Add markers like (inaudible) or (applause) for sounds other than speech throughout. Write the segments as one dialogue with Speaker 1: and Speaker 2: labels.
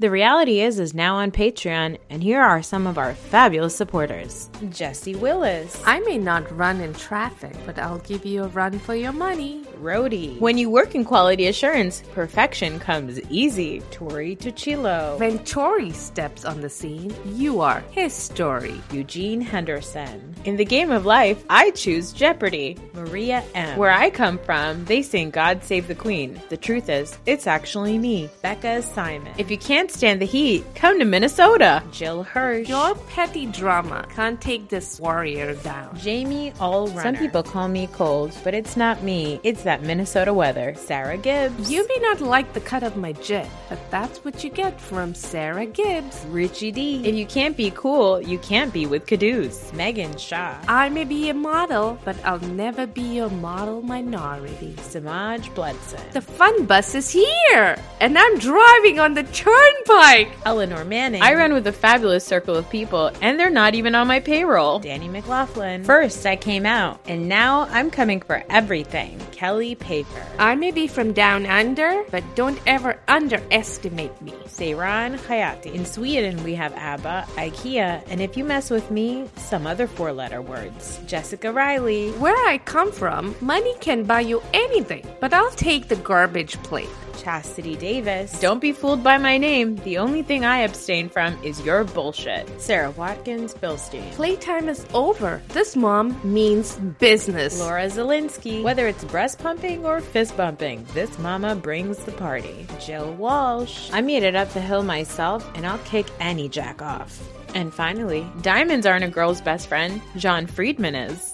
Speaker 1: The reality is is now on Patreon, and here are some of our fabulous supporters. Jesse Willis,
Speaker 2: I may not run in traffic, but I'll give you a run for your money.
Speaker 1: Rody. When you work in quality assurance, perfection comes easy. Tori Tuchilo.
Speaker 2: When Tori steps on the scene, you are his story.
Speaker 1: Eugene Henderson. In the game of life, I choose Jeopardy. Maria M. Where I come from, they sing God Save the Queen. The truth is, it's actually me, Becca Simon. If you can't stand the heat, come to Minnesota. Jill Hirsch.
Speaker 2: Your petty drama can't take this warrior down.
Speaker 1: Jamie Allrunner. Some people call me cold, but it's not me. It's that Minnesota weather. Sarah Gibbs.
Speaker 2: You may not like the cut of my jib, but that's what you get from Sarah Gibbs.
Speaker 1: Richie D. If you can't be cool, you can't be with Caduce. Megan Shaw.
Speaker 2: I may be a model, but I'll never be your model minority.
Speaker 1: Samaj Bledson.
Speaker 2: The fun bus is here, and I'm driving on the
Speaker 1: Eleanor Manning. I run with a fabulous circle of people, and they're not even on my payroll. Danny McLaughlin. First, I came out, and now I'm coming for everything. Kelly Paper.
Speaker 2: I may be from down under, but don't ever underestimate me.
Speaker 1: Seiran Hayati. In Sweden, we have ABBA, IKEA, and if you mess with me, some other four letter words. Jessica Riley.
Speaker 2: Where I come from, money can buy you anything, but I'll take the garbage plate.
Speaker 1: Chastity Davis. Don't be fooled by my name. The only thing I abstain from is your bullshit. Sarah Watkins Bilstein.
Speaker 2: Playtime is over. This mom means business.
Speaker 1: Laura Zelinsky. Whether it's breast pumping or fist bumping, this mama brings the party. Jill Walsh. I made it up the hill myself, and I'll kick any jack off. And finally, diamonds aren't a girl's best friend. John Friedman is.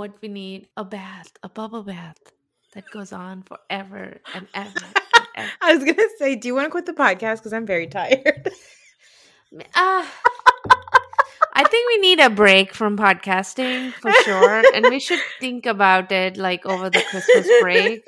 Speaker 2: What? We need a bath, a bubble bath that goes on forever and ever. and ever. (laughs)
Speaker 1: I was gonna say, do you want to quit the podcast? Because I'm very tired.
Speaker 2: Uh, I think we need a break from podcasting for sure, and we should think about it like over the Christmas break.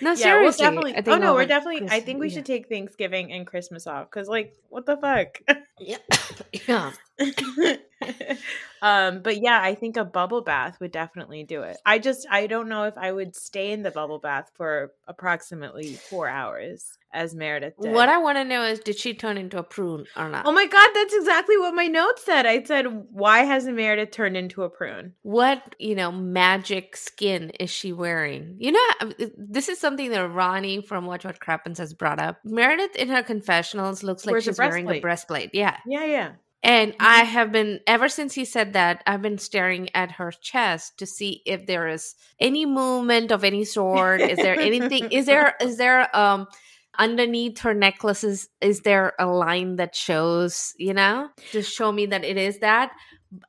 Speaker 2: No,
Speaker 1: yeah, we'll
Speaker 2: seriously.
Speaker 1: definitely.
Speaker 2: I think
Speaker 1: oh no, we're definitely. I think we
Speaker 2: yeah.
Speaker 1: should take Thanksgiving and Christmas off because, like, what the fuck.
Speaker 2: Yeah, (laughs) yeah. (laughs)
Speaker 1: um, but yeah, I think a bubble bath would definitely do it. I just I don't know if I would stay in the bubble bath for approximately four hours as Meredith did.
Speaker 2: What I want to know is, did she turn into a prune or not?
Speaker 1: Oh my god, that's exactly what my notes said. I said, why hasn't Meredith turned into a prune?
Speaker 2: what you know magic skin is she wearing you know uh, this is something that ronnie from watch what crappens has brought up meredith in her confessionals looks like
Speaker 1: Wears a
Speaker 2: she's wearing a
Speaker 1: breastplate
Speaker 2: yeah
Speaker 1: Yeah, yeah.
Speaker 2: And i have been ever since he said that i've been staring at her chest to see if there is any movement of any sort. Is there anything is (laughs) there is there um underneath her necklaces is there a line that shows you know to show me that it is that?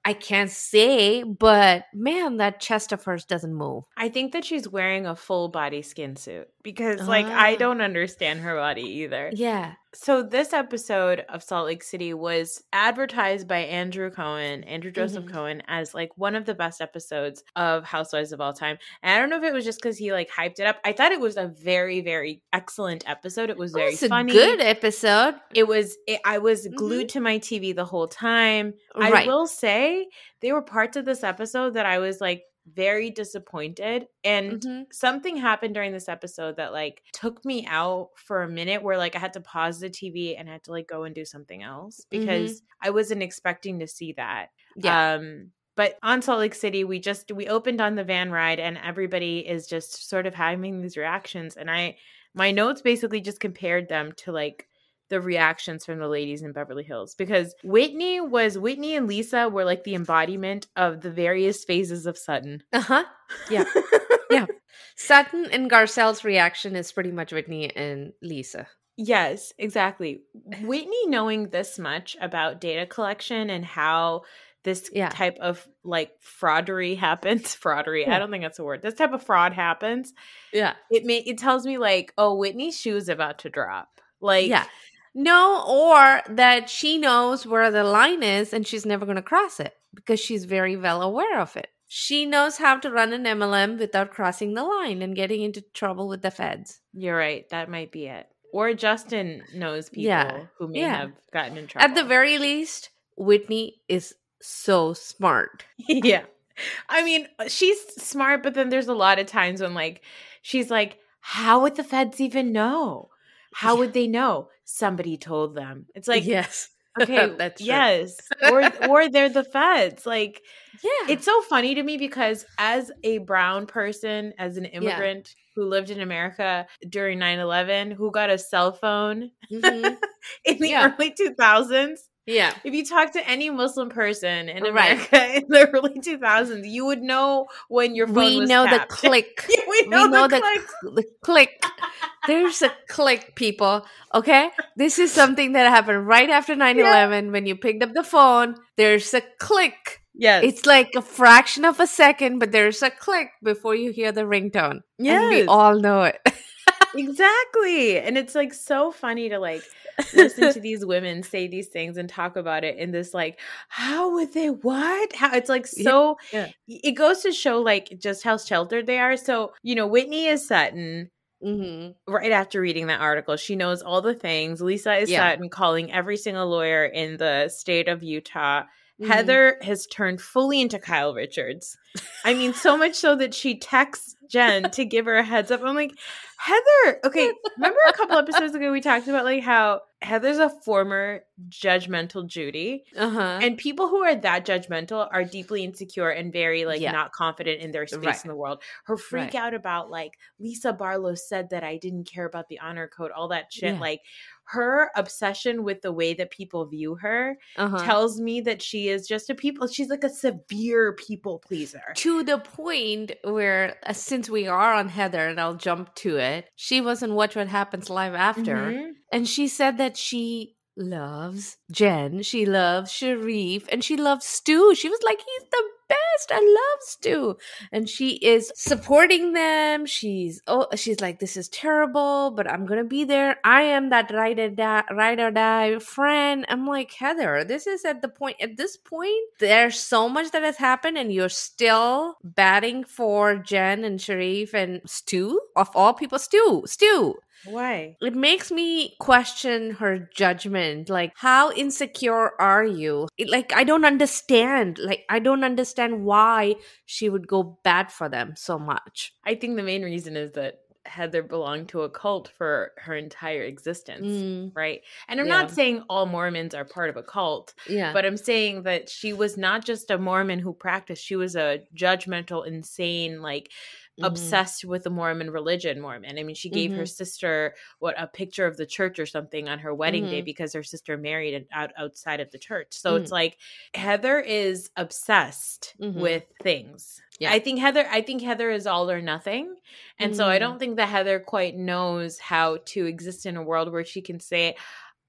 Speaker 2: I can't say but man that chest of hers doesn't move.
Speaker 1: I think that she's wearing a full body skin suit because, like, I
Speaker 2: Ah.
Speaker 1: don't understand her body either.
Speaker 2: yeah
Speaker 1: So this episode of Salt Lake City was advertised by Andrew Cohen, Andrew Joseph
Speaker 2: Mhm.
Speaker 1: Cohen, as like one of the best episodes of Housewives of all time. And I don't know if it was just because he like hyped it up. I thought it was a very, very excellent episode. It was very
Speaker 2: it's a
Speaker 1: funny.
Speaker 2: good episode
Speaker 1: It was. It, I was glued to my TV the whole time. I will say there were parts of this episode that I was like very disappointed and
Speaker 2: Mhm.
Speaker 1: something happened during this episode that like took me out for a minute where like I had to pause the TV and had to like go and do something else because I wasn't expecting to see that.
Speaker 2: yeah
Speaker 1: Um but on Salt Lake City, we just we opened on the van ride and everybody is just sort of having these reactions and I my notes basically just compared them to like the reactions from the ladies in Beverly Hills because Whitney was Whitney and Lisa were like the embodiment of the various phases of Sutton.
Speaker 2: Uh huh. Yeah. (laughs) yeah. Sutton and Garcelle's reaction is pretty much Whitney and Lisa.
Speaker 1: Yes, exactly. (sighs) Whitney knowing this much about data collection and how this
Speaker 2: Yeah.
Speaker 1: type of like fraudery happens. (laughs) Fraudery. I don't think that's a word. This type of fraud happens.
Speaker 2: Yeah.
Speaker 1: It may it tells me like, oh, Whitney's shoe is about to drop. Like
Speaker 2: yeah. No, or that she knows where the line is and she's never going to cross it because she's very well aware of it. She knows how to run an MLM without crossing the line and getting into trouble with the feds.
Speaker 1: you're right. That might be it. Or Justin knows people
Speaker 2: Yeah.
Speaker 1: who may
Speaker 2: Yeah.
Speaker 1: have gotten in trouble.
Speaker 2: At the very least, Whitney is so smart. (laughs)
Speaker 1: yeah. I mean, she's smart, but then there's a lot of times when like she's like, How would the feds even know? How would they know? Somebody told them. It's like
Speaker 2: yes. (laughs)
Speaker 1: okay,
Speaker 2: That's true.
Speaker 1: yes. (laughs) Or or they're the feds. Like
Speaker 2: Yeah.
Speaker 1: it's so funny to me because as a brown person, as an immigrant who lived in America during 9-11, who got a cell phone
Speaker 2: Mhm. (laughs)
Speaker 1: in the
Speaker 2: Yeah.
Speaker 1: early 2000s,
Speaker 2: Yeah.
Speaker 1: if you talk to any Muslim person in
Speaker 2: Right.
Speaker 1: America (laughs) in the early 2000s, you would know when your phone
Speaker 2: We
Speaker 1: was
Speaker 2: know
Speaker 1: tapped.
Speaker 2: the (laughs) click.
Speaker 1: we know,
Speaker 2: we know
Speaker 1: the, click.
Speaker 2: cl- the click. There's a click, people. Okay? This is something that happened right after (laughs) 9 11 when you picked up the phone. There's a click.
Speaker 1: Yes.
Speaker 2: It's like a fraction of a second, but there's a click before you hear the ringtone. And we all know it.
Speaker 1: exactly. And it's like so funny to like listen to (laughs) these women say these things and talk about it in this like, how would they what? How it's like
Speaker 2: Yeah,
Speaker 1: so
Speaker 2: yeah.
Speaker 1: it goes to show like just how sheltered they are. So, you know, Whitney is Sutton.
Speaker 2: mm-hmm.
Speaker 1: right after reading that article. She knows all the things. Lisa is
Speaker 2: Yeah.
Speaker 1: Sutton calling every single lawyer in the state of Utah.
Speaker 2: Mhm.
Speaker 1: Heather has turned fully into Kyle Richards. I mean, so much so that she texts Jen to give her a heads up. I'm like, Heather, okay, remember a couple episodes ago we talked about like how Heather's a former judgmental Judy.
Speaker 2: Uh-huh.
Speaker 1: And people who are that judgmental are deeply insecure and very like
Speaker 2: Yeah.
Speaker 1: not confident in their space
Speaker 2: Right.
Speaker 1: in the world. Her freak
Speaker 2: Right.
Speaker 1: out about like Lisa Barlow said that I didn't care about the honor code, all that shit.
Speaker 2: Yeah.
Speaker 1: Like her obsession with the way that people view her
Speaker 2: uh-huh.
Speaker 1: tells me that she is just a people. She's like a severe people pleaser.
Speaker 2: to the point where uh, since we are on heather and i'll jump to it she was in watch what happens live after
Speaker 1: Mhm.
Speaker 2: and she said that she loves jen she loves Sharrieff and she loves stu she was like he's the best. I love stu. And she is supporting them. She's oh she's like this is terrible but i'm gonna be there. I am that ride or die, ride or die friend. I'm like heather this is at the point at this point there's so much that has happened and you're still batting for jen and Sharrieff and stu of all people. Stu stu
Speaker 1: Why?
Speaker 2: it makes me question her judgment like how insecure are you It- like i don't understand like i don't understand why she would go bad for them so much
Speaker 1: I think the main reason is that Heather belonged to a cult for her entire existence.
Speaker 2: Mm,
Speaker 1: Right. And I'm
Speaker 2: Yeah.
Speaker 1: not saying all Mormons are part of a cult.
Speaker 2: yeah
Speaker 1: But I'm saying that she was not just a Mormon who practiced, she was a judgmental, insane, like
Speaker 2: Mhm.
Speaker 1: obsessed with the Mormon religion Mormon. I mean, she gave her
Speaker 2: Mhm.
Speaker 1: sister what a picture of the church or something on her wedding day
Speaker 2: Mhm.
Speaker 1: because her sister married out outside of the church. So
Speaker 2: Mm.
Speaker 1: it's like Heather is obsessed
Speaker 2: Mhm.
Speaker 1: with things.
Speaker 2: Yeah.
Speaker 1: I think Heather I think Heather is all or nothing. And so I
Speaker 2: Mm.
Speaker 1: don't think that Heather quite knows how to exist in a world where she can say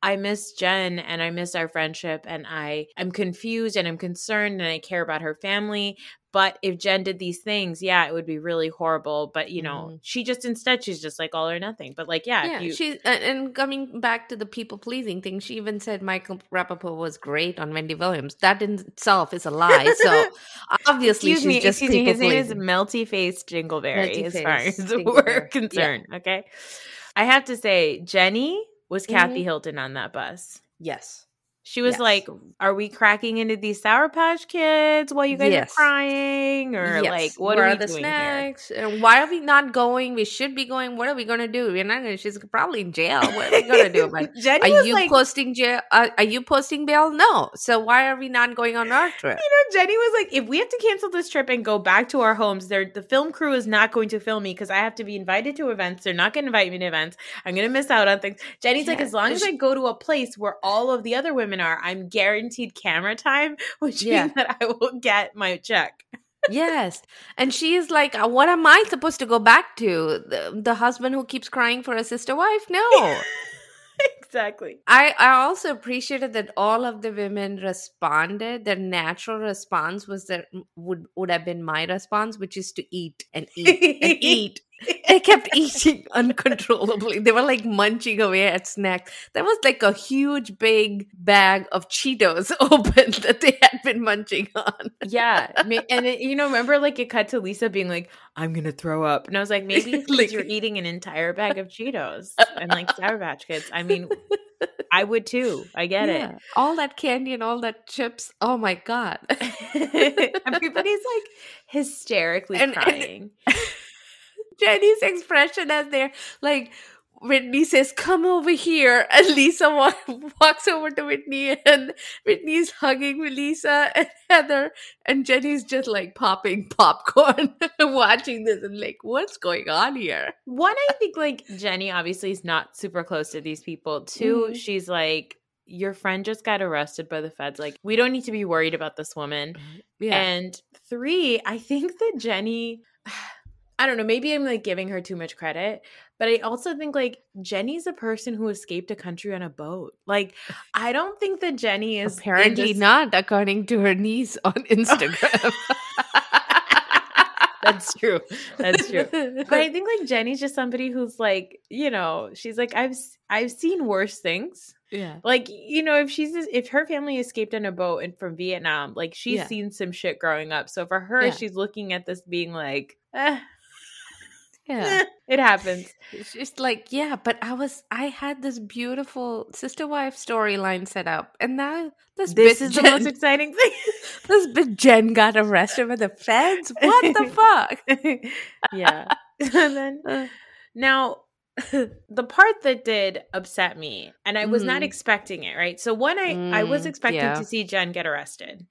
Speaker 1: I miss Jen and I miss our friendship and I am confused and I'm concerned and I care about her family. But if Jen did these things, yeah, it would be really horrible. But you know,
Speaker 2: Mhm.
Speaker 1: she just instead she's just like all or nothing. But like, yeah,
Speaker 2: yeah,
Speaker 1: you,
Speaker 2: she and, coming back to the people pleasing thing, she even said Michael Rapaport was great on Wendy Williams. That in itself is a lie. So (laughs) obviously
Speaker 1: excuse
Speaker 2: she's
Speaker 1: me,
Speaker 2: just
Speaker 1: excuse me, his name is melty faced Jingleberry, as far as (laughs) we're
Speaker 2: Jingleberry. Yeah.
Speaker 1: concerned. Okay. I have to say, Jenny was Kathy
Speaker 2: Mhm.
Speaker 1: Hilton on that bus.
Speaker 2: Yes.
Speaker 1: She was
Speaker 2: Yes.
Speaker 1: like, "Are we cracking into these Sour Patch Kids while you guys
Speaker 2: Yes.
Speaker 1: are crying, or
Speaker 2: Yes.
Speaker 1: like what are
Speaker 2: are the
Speaker 1: doing here?"
Speaker 2: snacks? And why are we not going? We should be going. What are we gonna do? We're not gonna. She's probably in jail. What are we gonna do? (laughs)
Speaker 1: Jenny
Speaker 2: Are you
Speaker 1: like,
Speaker 2: posting jail? Uh, are you posting bail? No. So why are we not going on our trip?
Speaker 1: you know, Jenny was like, if we have to cancel this trip and go back to our homes, there the film crew is not going to film me because I have to be invited to events. They're not going to invite me to events. I'm going to miss out on things. Jenny's like, as long as I go to a place where all of the other women are, I'm guaranteed camera time, (laughs) which
Speaker 2: Yeah.
Speaker 1: means that I will get my check.
Speaker 2: yes. And she's like, uh, what am I supposed to go back to? The, the husband who keeps crying for a sister wife? No. (laughs)
Speaker 1: exactly.
Speaker 2: I, I also appreciated that all of the women responded. Their natural response was that would would have been my response, which is to eat and eat and (laughs) eat. They kept eating (laughs) uncontrollably. They were like munching away at snacks. There was like a huge big bag of Cheetos (laughs) open that they had been munching on.
Speaker 1: Yeah, (laughs) and it, you know, remember like it cut to Lisa being like, "I'm gonna throw up," and I was like, maybe
Speaker 2: Like-
Speaker 1: you're eating an entire bag of Cheetos and like Sour Patch Kids. I mean, I would too. I get
Speaker 2: Yeah. All that candy and all that chips. Oh my god.
Speaker 1: Everybody's like hysterically
Speaker 2: And- and-
Speaker 1: crying.
Speaker 2: Jenny's expression as they're like Whitney says, "Come over here," and Lisa wa- (laughs) walks over to Whitney, and Whitney's hugging Lisa and Heather, and Jenny's just like popping (laughs) popcorn, (laughs) watching this, and like, what's going on here?
Speaker 1: One, I think like Jenny obviously is not super close to these people. 2
Speaker 2: Mhm.
Speaker 1: she's like, your friend just got arrested by the feds. Like, we don't need to be worried about this woman.
Speaker 2: Yeah,
Speaker 1: And three, I think that Jenny, (sighs) I don't know, maybe I'm like giving her too much credit, but I also think like Jenny's a person who escaped a country on a boat. Like, I don't think that Jenny is
Speaker 2: apparently not, according to her niece on (laughs) Instagram. (laughs)
Speaker 1: That's true. That's true. But I think like Jenny's just somebody who's like, you know, she's like I've I've seen worse things.
Speaker 2: yeah,
Speaker 1: Like, you know, if she's if her family escaped on a boat and from Vietnam, like she's
Speaker 2: Yeah.
Speaker 1: seen some shit growing up. So for her,
Speaker 2: Yeah.
Speaker 1: she's looking at this being like, eh,
Speaker 2: yeah. (laughs)
Speaker 1: it happens.
Speaker 2: It's just like, yeah, but I was, I had this beautiful sister wife storyline set up, and now this,
Speaker 1: This is the most exciting thing. (laughs)
Speaker 2: this bitch Jen got arrested by the feds. What the (laughs) fuck?
Speaker 1: yeah. and then
Speaker 2: Uh,
Speaker 1: now the part that did upset me, and I was not
Speaker 2: Mhm.
Speaker 1: expecting it, right? So one I I was
Speaker 2: Mm,
Speaker 1: expecting
Speaker 2: yeah.
Speaker 1: to see Jen get arrested.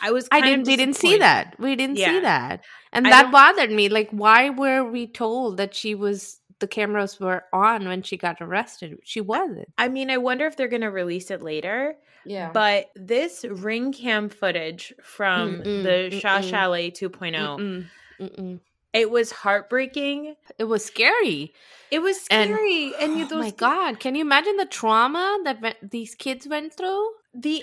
Speaker 1: I was
Speaker 2: I didn't. We didn't see that. We didn't
Speaker 1: Yeah.
Speaker 2: see that, and
Speaker 1: I
Speaker 2: that bothered me. Like, why were we told that she was the cameras were on when she got arrested? She wasn't.
Speaker 1: I mean, I wonder if they're going to release it later.
Speaker 2: Yeah.
Speaker 1: But this ring cam footage from
Speaker 2: Mm-mm,
Speaker 1: the Shah
Speaker 2: mm-mm.
Speaker 1: Chalet 2.0,
Speaker 2: Mm-mm,
Speaker 1: it was heartbreaking.
Speaker 2: It was scary.
Speaker 1: It was scary. And, you (gasps)
Speaker 2: oh my god! Can you imagine the trauma that went, these kids went through?
Speaker 1: the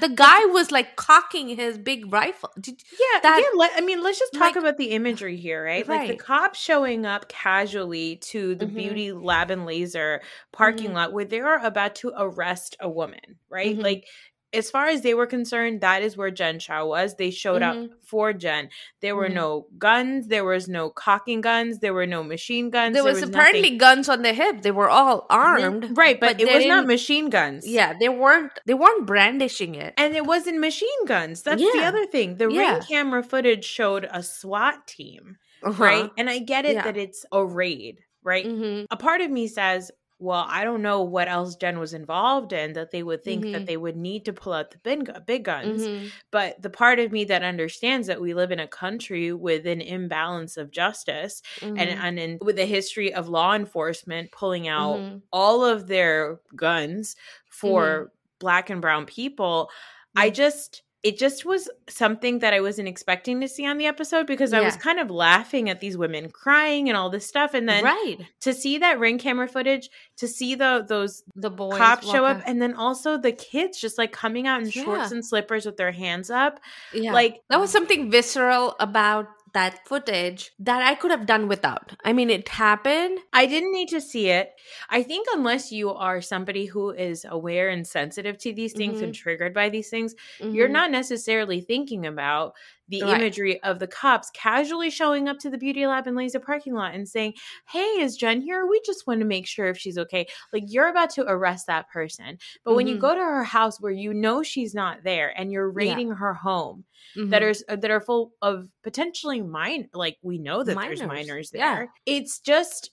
Speaker 2: The guy was like cocking his big rifle. Did,
Speaker 1: Yeah,
Speaker 2: that-
Speaker 1: yeah. Let, I mean, let's just talk
Speaker 2: like-
Speaker 1: about the imagery here, right? Like the cop showing up casually to the
Speaker 2: Mhm.
Speaker 1: beauty lab and laser parking
Speaker 2: Mhm.
Speaker 1: lot where they are about to arrest a woman, right?
Speaker 2: Mhm.
Speaker 1: Like, as far as they were concerned, that is where Jen Shah was. They showed
Speaker 2: Mhm.
Speaker 1: up for Jen. There were
Speaker 2: Mhm.
Speaker 1: no guns. There was no cocking guns. There were no machine guns.
Speaker 2: there
Speaker 1: there
Speaker 2: was,
Speaker 1: nothing.
Speaker 2: apparently guns on the hip. They were all armed,
Speaker 1: right? But,
Speaker 2: but
Speaker 1: it was not machine guns.
Speaker 2: Yeah, they weren't. They weren't brandishing it.
Speaker 1: And it wasn't machine guns. That's the other thing. The
Speaker 2: Yeah.
Speaker 1: ring camera footage showed a SWAT team.
Speaker 2: Uh-huh.
Speaker 1: right? And I get it
Speaker 2: Yeah.
Speaker 1: that it's a raid, right?
Speaker 2: Mhm.
Speaker 1: A part of me says, well, I don't know what else Jen was involved in that they would think that
Speaker 2: Mhm.
Speaker 1: they would need to pull out the big, gu- big guns.
Speaker 2: Mhm.
Speaker 1: But the part of me that understands that we live in a country with an imbalance of justice and,
Speaker 2: Mhm.
Speaker 1: and in, with a history of law enforcement pulling out
Speaker 2: Mhm.
Speaker 1: all of their guns for black and brown people, I just it just was something that I wasn't expecting to see on the episode because I was kind of laughing at these women crying and all this stuff. And then
Speaker 2: right,
Speaker 1: to see that ring camera footage, to see the those
Speaker 2: the boys
Speaker 1: cops show
Speaker 2: walk
Speaker 1: up and then also the kids just like coming out in shorts and slippers with their hands up.
Speaker 2: Yeah.
Speaker 1: Like
Speaker 2: that was something visceral about that footage that I could have done without. I mean, it happened.
Speaker 1: I didn't need to see it. I think unless you are somebody who is aware and sensitive to these things and triggered by these things, you're
Speaker 2: Mhm.
Speaker 1: not necessarily thinking about the
Speaker 2: Right.
Speaker 1: imagery of the cops casually showing up to the beauty lab in Laser parking lot and saying, Hey, is Jen here? We just want to make sure if she's okay. Like you're about to arrest that person. But when you
Speaker 2: Mhm.
Speaker 1: go to her house where you know she's not there and you're
Speaker 2: Yeah.
Speaker 1: raiding her home
Speaker 2: Mhm.
Speaker 1: that are that are full of potentially mine like we know that there's
Speaker 2: Minors,
Speaker 1: minors
Speaker 2: yeah.
Speaker 1: there. It's just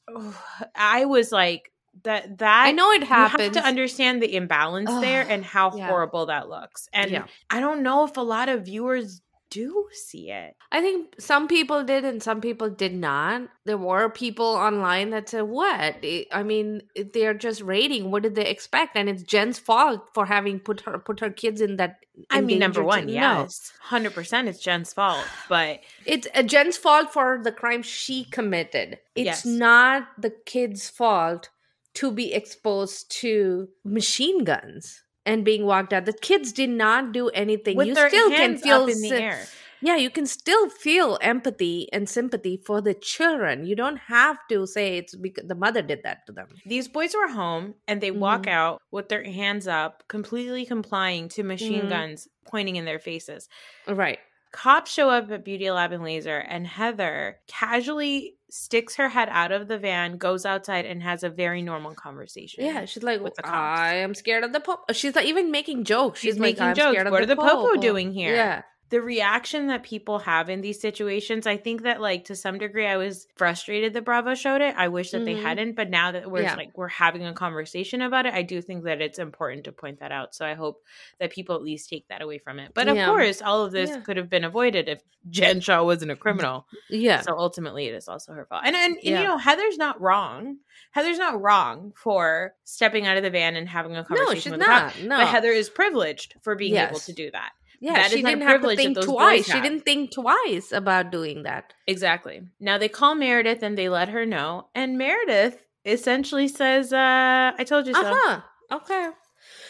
Speaker 1: I was like that that
Speaker 2: I know it
Speaker 1: you have
Speaker 2: happens.
Speaker 1: to understand the imbalance there and how
Speaker 2: yeah.
Speaker 1: horrible that looks. And
Speaker 2: Yeah.
Speaker 1: I don't know if a lot of viewers do see it.
Speaker 2: I think some people did and some people did not. There were people online that said, "What? I- mean, they're just rating. What did they expect?" And it's Jen's fault for having put her put her kids in that.
Speaker 1: I mean, number one,
Speaker 2: no.
Speaker 1: yes, hundred percent, it's Jen's fault. But
Speaker 2: It's uh, Jen's fault for the crime she committed. It's
Speaker 1: Yes.
Speaker 2: not the kid's fault to be exposed to machine guns and being walked out. The kids did not do anything.
Speaker 1: with
Speaker 2: you still can feel
Speaker 1: in the air,
Speaker 2: yeah, you can still feel empathy and sympathy for the children. You don't have to say it's because the mother did that to them.
Speaker 1: these boys were home and they walk
Speaker 2: Mhm.
Speaker 1: out with their hands up, completely complying to machine
Speaker 2: Mhm.
Speaker 1: guns pointing in their faces.
Speaker 2: Right.
Speaker 1: Cops show up at Beauty Lab and Laser, and Heather casually sticks her head out of the van, goes outside, and has a very normal conversation.
Speaker 2: Yeah, she's like,
Speaker 1: with the cops.
Speaker 2: I am scared of the popo. She's not even making jokes. She's,
Speaker 1: She's
Speaker 2: like,
Speaker 1: making
Speaker 2: "I'm
Speaker 1: jokes. What are the popo
Speaker 2: popo."
Speaker 1: doing here?
Speaker 2: Yeah.
Speaker 1: The reaction that people have in these situations, I think that like to some degree I was frustrated that Bravo showed it. I wish that they
Speaker 2: Mhm.
Speaker 1: hadn't, but now that we're
Speaker 2: Yeah.
Speaker 1: like we're having a conversation about it, I do think that it's important to point that out. So I hope that people at least take that away from it. But of
Speaker 2: Yeah.
Speaker 1: course, all of this
Speaker 2: Yeah.
Speaker 1: could have been avoided if Jen Shah wasn't a criminal.
Speaker 2: Yeah.
Speaker 1: So ultimately, it is also her fault. And, and, and, you know, Heather's not wrong. Heather's not wrong for stepping out of the van and having a conversation
Speaker 2: no, she's
Speaker 1: with
Speaker 2: not. No.
Speaker 1: But Heather is privileged for being able to do that.
Speaker 2: Yeah,
Speaker 1: that
Speaker 2: she
Speaker 1: is not a
Speaker 2: didn't have to think twice. She didn't think twice about doing that.
Speaker 1: Exactly. Now they call Meredith and they let her know. And Meredith essentially says, uh, I told you so.
Speaker 2: Uh huh. Okay.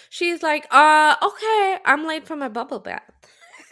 Speaker 2: She's like, uh, okay, I'm late for my bubble bath. (laughs)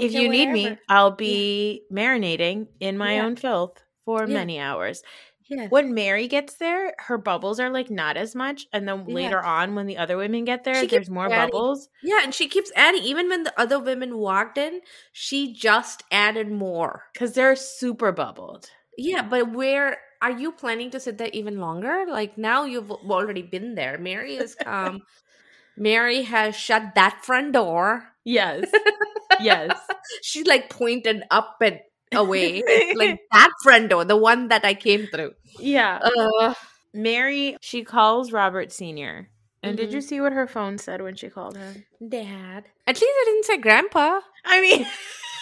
Speaker 1: if
Speaker 2: Okay,
Speaker 1: you need me. I'll be marinating in my
Speaker 2: Yeah.
Speaker 1: own filth for
Speaker 2: Yeah.
Speaker 1: many hours.
Speaker 2: Yeah.
Speaker 1: When Mary gets there, her bubbles are like not as much. And then
Speaker 2: Yeah.
Speaker 1: later on, when the other women get there,
Speaker 2: She
Speaker 1: there's more
Speaker 2: adding-
Speaker 1: bubbles.
Speaker 2: Yeah, and she keeps adding. Even when the other women walked in, she just added more.
Speaker 1: Because they're super bubbled.
Speaker 2: Yeah, but where are you planning to sit there even longer? Like now you've already been there. Mary has come. (laughs) Mary has shut that front door.
Speaker 1: Yes. (laughs) yes.
Speaker 2: She like pointed up and away. (laughs) like that door, the one that I came through.
Speaker 1: Yeah.
Speaker 2: Uh,
Speaker 1: Mary, she calls Robert Sr. And did
Speaker 2: Mhm.
Speaker 1: you see what her phone said when she called him?
Speaker 2: Dad. At least I didn't say grandpa.
Speaker 1: I mean, (laughs)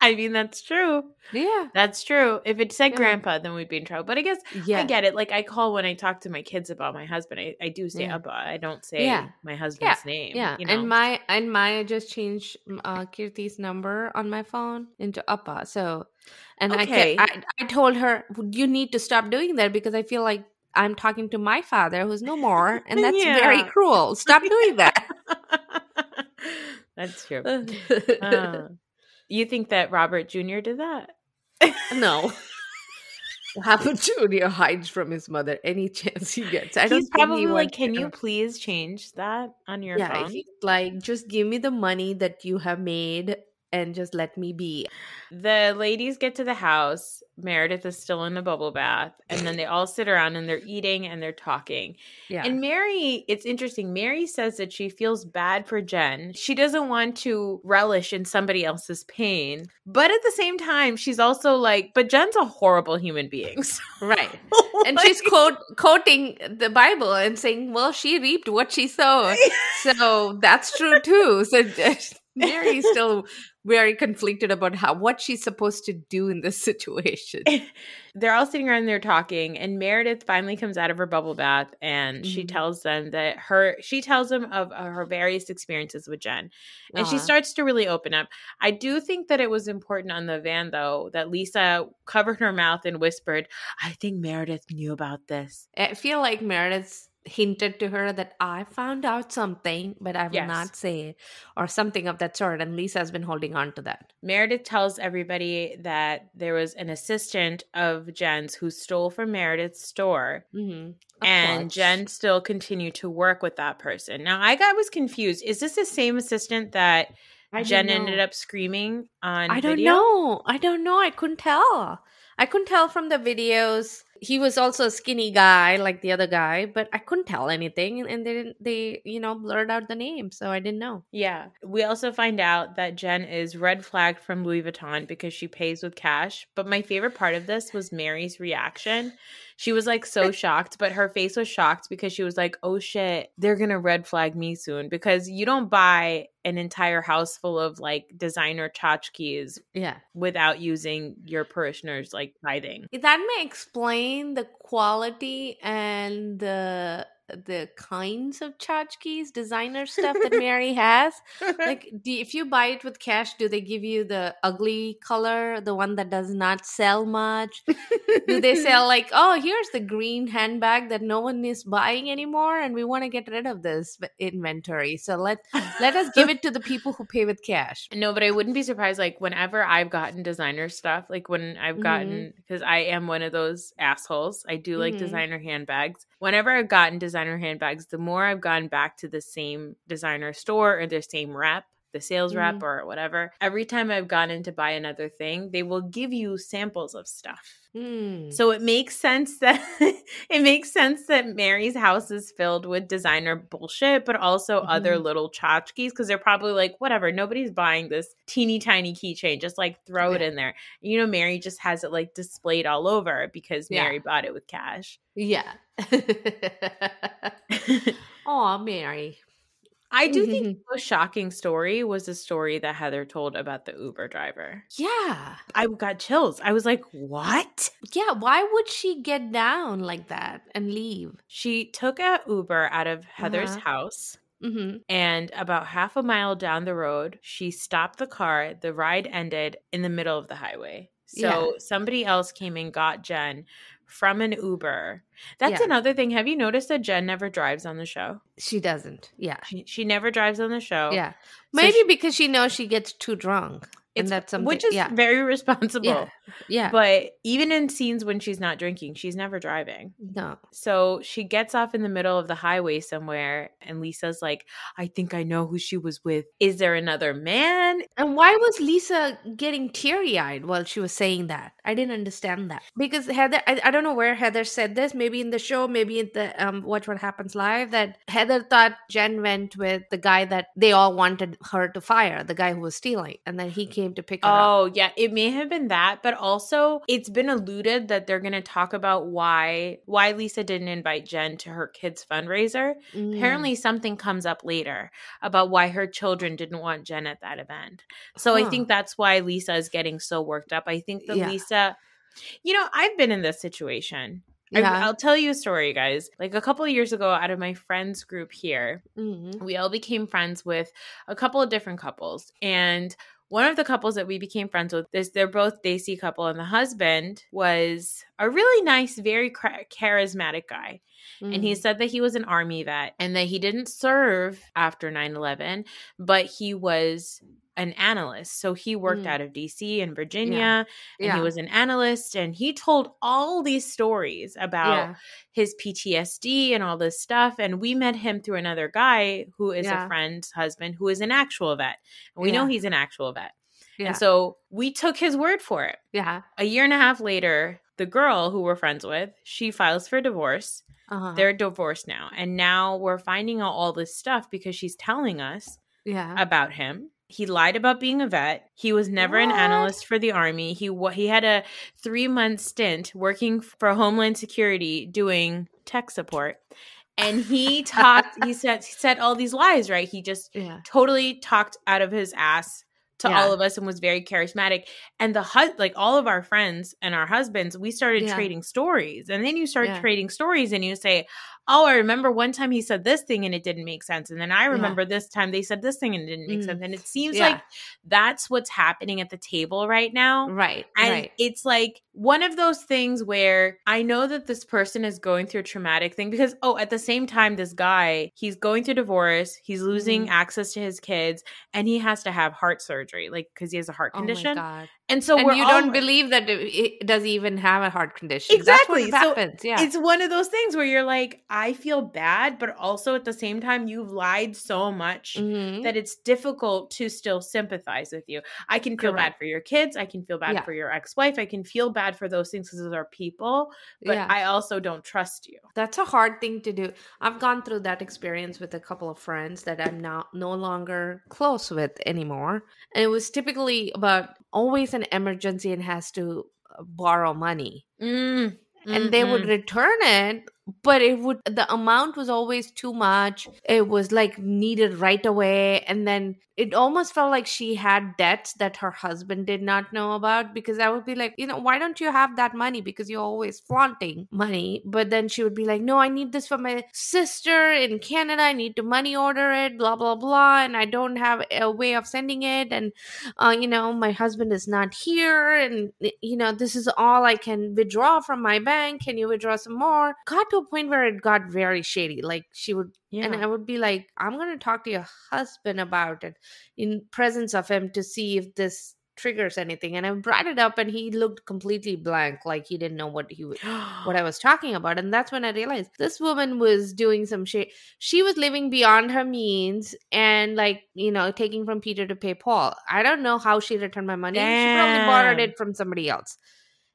Speaker 1: I mean that's true.
Speaker 2: Yeah.
Speaker 1: That's true. If it said
Speaker 2: Yeah.
Speaker 1: grandpa, then we'd be in trouble. But I guess
Speaker 2: Yeah.
Speaker 1: I get it. Like I call when I talk to my kids about my husband. I, I do say
Speaker 2: Yeah.
Speaker 1: Abba. I don't say
Speaker 2: Yeah.
Speaker 1: my husband's name.
Speaker 2: Yeah,
Speaker 1: you know?
Speaker 2: and my and my just changed uh, Kirti's number on my phone into Appa. So, and
Speaker 1: Okay.
Speaker 2: I, I I told her you need to stop doing that because I feel like I'm talking to my father who's no more, (laughs) and that's very cruel. Stop doing that. (laughs)
Speaker 1: that's true. (laughs) Uh, you think that Robert Jr. did that?
Speaker 2: no. (laughs) Robert Junior hides from his mother any chance he gets. I don't
Speaker 1: He's
Speaker 2: think he
Speaker 1: probably like, "Can
Speaker 2: to-
Speaker 1: you please change that on your
Speaker 2: yeah,
Speaker 1: phone?"
Speaker 2: he's like just give me the money that you have made and just let me be.
Speaker 1: The ladies get to the house. Meredith is still in the bubble bath, and then they (laughs) all sit around and they're eating and they're talking.
Speaker 2: Yeah.
Speaker 1: And Mary, it's interesting. Mary says that she feels bad for Jen. She doesn't want to relish in somebody else's pain. But at the same time, she's also like, but Jen's a horrible human being. (laughs) So,
Speaker 2: right. (laughs) and
Speaker 1: like-
Speaker 2: she's quote quoting the Bible and saying, "Well, she reaped what she sowed." so that's true too. So uh, Mary's still very conflicted about how what she's supposed to do in this (laughs) situation. (laughs)
Speaker 1: they're all sitting around there talking and meredith finally comes out of her bubble bath and she
Speaker 2: Mhm.
Speaker 1: tells them that her she tells them of, uh, her various experiences with jen and she
Speaker 2: Uh-huh.
Speaker 1: starts to really open up i do think that it was important on the van though that lisa covered her mouth and whispered i think meredith knew about this
Speaker 2: I feel like Meredith hinted to her that I found out something, but I will
Speaker 1: Yes.
Speaker 2: not say it, or something of that sort. And Lisa has been holding on to that.
Speaker 1: Meredith tells everybody that there was an assistant of Jen's who stole from Meredith's store
Speaker 2: Mm-hmm.
Speaker 1: and Jen still continued to work with that person. Now I got was confused. Is this the same assistant that
Speaker 2: I
Speaker 1: Jen ended up screaming on
Speaker 2: I don't
Speaker 1: video.
Speaker 2: know. I don't know. I couldn't tell. I couldn't tell from the videos. He was also a skinny guy like the other guy, but I couldn't tell anything and they didn't they, you know, blurred out the name, so I didn't know.
Speaker 1: Yeah. We also find out that Jen is red flagged from Louis Vuitton because she pays with cash. But my favorite part of this was Mary's reaction. She was like so shocked, but her face was shocked because she was like, oh shit, they're going to red flag me soon because you don't buy an entire house full of like designer tchotchkes
Speaker 2: Yeah.
Speaker 1: without using your parishioners like tithing.
Speaker 2: That may explain the quality and the the kinds of tchotchkes, designer stuff that Mary has. Like, (laughs) do, if you buy it with cash, do they give you the ugly color, the one that does not sell much? do they sell (laughs) like, oh, here's the green handbag that no one is buying anymore, and we want to get rid of this inventory, so let let us give it to the people who pay with cash. (laughs)
Speaker 1: No, but I wouldn't be surprised. Like whenever I've gotten designer stuff, like when I've gotten because I am one of those assholes. I do like
Speaker 2: Mhm.
Speaker 1: designer handbags. Whenever I've gotten designer handbags, the more I've gone back to the same designer store or the same rep, the sales rep
Speaker 2: Mhm.
Speaker 1: or whatever. Every time I've gone in to buy another thing, they will give you samples of stuff.
Speaker 2: Hmm.
Speaker 1: So it makes sense that (laughs) it makes sense that Mary's house is filled with designer bullshit, but also other
Speaker 2: Mhm.
Speaker 1: little tchotchkes because they're probably like, whatever, nobody's buying this teeny tiny keychain. Just like throw it in there. You know, Mary just has it like displayed all over because
Speaker 2: Yeah.
Speaker 1: Mary bought it with cash.
Speaker 2: Yeah. (laughs) (laughs) oh, Mary.
Speaker 1: I do think (laughs) the most shocking story was the story that Heather told about the Uber driver.
Speaker 2: Yeah.
Speaker 1: I got chills. I was like, what?
Speaker 2: Yeah. Why would she get down like that and leave?
Speaker 1: She took a Uber out of Heather's
Speaker 2: Uh-huh.
Speaker 1: house.
Speaker 2: Mm-hmm.
Speaker 1: And about half a mile down the road, she stopped the car. The ride ended in the middle of the highway. So somebody else came and got Jen from an Uber. That's
Speaker 2: Yeah.
Speaker 1: another thing. Have you noticed that Jen never drives on the show?
Speaker 2: She doesn't. Yeah.
Speaker 1: She, she never drives on the show.
Speaker 2: Yeah.
Speaker 1: So
Speaker 2: Maybe
Speaker 1: she-
Speaker 2: because she knows she gets too drunk.
Speaker 1: It's,
Speaker 2: and that's something.
Speaker 1: which is
Speaker 2: yeah.
Speaker 1: very (laughs) responsible.
Speaker 2: Yeah. Yeah.
Speaker 1: But even in scenes when she's not drinking, she's never driving.
Speaker 2: no.
Speaker 1: So she gets off in the middle of the highway somewhere, and Lisa's like, I think I know who she was with. Is there another man?
Speaker 2: And why was Lisa getting teary eyed while she was saying that? I didn't understand that. Because Heather, I, I don't know where Heather said this, maybe in the show, maybe in the um, Watch What Happens Live, that Heather thought Jen went with the guy that they all wanted her to fire, the guy who was stealing. And then he came to pick up.
Speaker 1: Oh, yeah, it may have been that, but also it's been alluded that they're going to talk about why why Lisa didn't invite Jen to her kids fundraiser.
Speaker 2: Mm.
Speaker 1: Apparently something comes up later about why her children didn't want Jen at that event. So I think that's why Lisa is getting so worked up. I think that
Speaker 2: Yeah.
Speaker 1: Lisa you know, I've been in this situation. I,
Speaker 2: Yeah.
Speaker 1: I'll tell you a story, guys. Like a couple of years ago, out of my friends group here,
Speaker 2: Mhm.
Speaker 1: we all became friends with a couple of different couples. And one of the couples that we became friends with is they're both Desi couple, and the husband was a really nice, very charismatic guy. And he
Speaker 2: Mhm.
Speaker 1: said that he was an army vet and that he didn't serve after 9 11, but he was an analyst. So he worked
Speaker 2: Mm.
Speaker 1: out of DC and Virginia, and
Speaker 2: yeah.
Speaker 1: he was an analyst. And he told all these stories about
Speaker 2: yeah.
Speaker 1: his PTSD and all this stuff. And we met him through another guy who is
Speaker 2: Yeah.
Speaker 1: a friend's husband who is an actual vet. And we know he's an actual vet.
Speaker 2: Yeah.
Speaker 1: And so we took his word for it.
Speaker 2: yeah.
Speaker 1: A year and a half later, the girl who we're friends with, she files for divorce.
Speaker 2: Uh-huh.
Speaker 1: They're divorced now. And now we're finding out all this stuff because she's telling us
Speaker 2: yeah.
Speaker 1: about him. He lied about being a vet. He was never an analyst for the army. He he had a 3-month stint working for Homeland Security doing tech support. And he talked he (laughs) said he said all these lies, right? He just
Speaker 2: yeah.
Speaker 1: totally talked out of his ass to
Speaker 2: Yeah.
Speaker 1: all of us and was very charismatic. And the hus- like all of our friends and our husbands, we started
Speaker 2: Yeah.
Speaker 1: trading stories. And then you start
Speaker 2: Yeah.
Speaker 1: trading stories and you say, "Oh, I remember one time he said this thing and it didn't make sense." And then I remember this time they said this thing and it didn't make
Speaker 2: Mm.
Speaker 1: sense. And it seems
Speaker 2: Yeah.
Speaker 1: like that's what's happening at the table right now.
Speaker 2: Right.
Speaker 1: And
Speaker 2: right.
Speaker 1: it's like one of those things where I know that this person is going through a traumatic thing because, oh, at the same time, this guy, he's going through divorce, he's losing
Speaker 2: Mhm.
Speaker 1: access to his kids, and he has to have heart surgery, like, because he has a heart
Speaker 2: Oh my
Speaker 1: condition.
Speaker 2: God.
Speaker 1: And so
Speaker 2: and you don't believe that it, does even have a heart condition.
Speaker 1: Exactly.
Speaker 2: That's
Speaker 1: So
Speaker 2: happens. yeah.
Speaker 1: It's one of those things where you're like, I feel bad, but also at the same time, you've lied so much
Speaker 2: Mhm.
Speaker 1: that it's difficult to still sympathize with you. I can feel bad for your kids. I can feel bad
Speaker 2: Yeah.
Speaker 1: for your ex wife. I can feel bad for those things because those are people, but
Speaker 2: yeah.
Speaker 1: I also don't trust you.
Speaker 2: That's a hard thing to do. I've gone through that experience with a couple of friends that I'm now no longer close with anymore. And it was typically about always an emergency and has to uh, borrow money.
Speaker 1: Mm,
Speaker 2: And they would
Speaker 1: mm-mm.
Speaker 2: return it, but it would the amount was always too much. It was like needed right away and then it almost felt like she had debts that her husband did not know about because I would be like, you know, why don't you have that money? Because you're always flaunting money. But then she would be like, no, I need this for my sister in Canada. I need to money order it, blah, blah, blah. And I don't have a way of sending it. And, uh, you know, my husband is not here. And, you know, this is all I can withdraw from my bank. Can you withdraw some more? To a point where it got very shady. Like she would
Speaker 1: Yeah.
Speaker 2: and I would be like, I'm going to talk to your husband about it in presence of him to see if this triggers anything. And I brought it up and he looked completely blank, like he didn't know what he was what I (gasps) was talking about. And that's when I realized this woman was doing some shit. She was living beyond her means and like, you know, taking from Peter to pay Paul. I don't know how she returned my money. She probably borrowed it from somebody else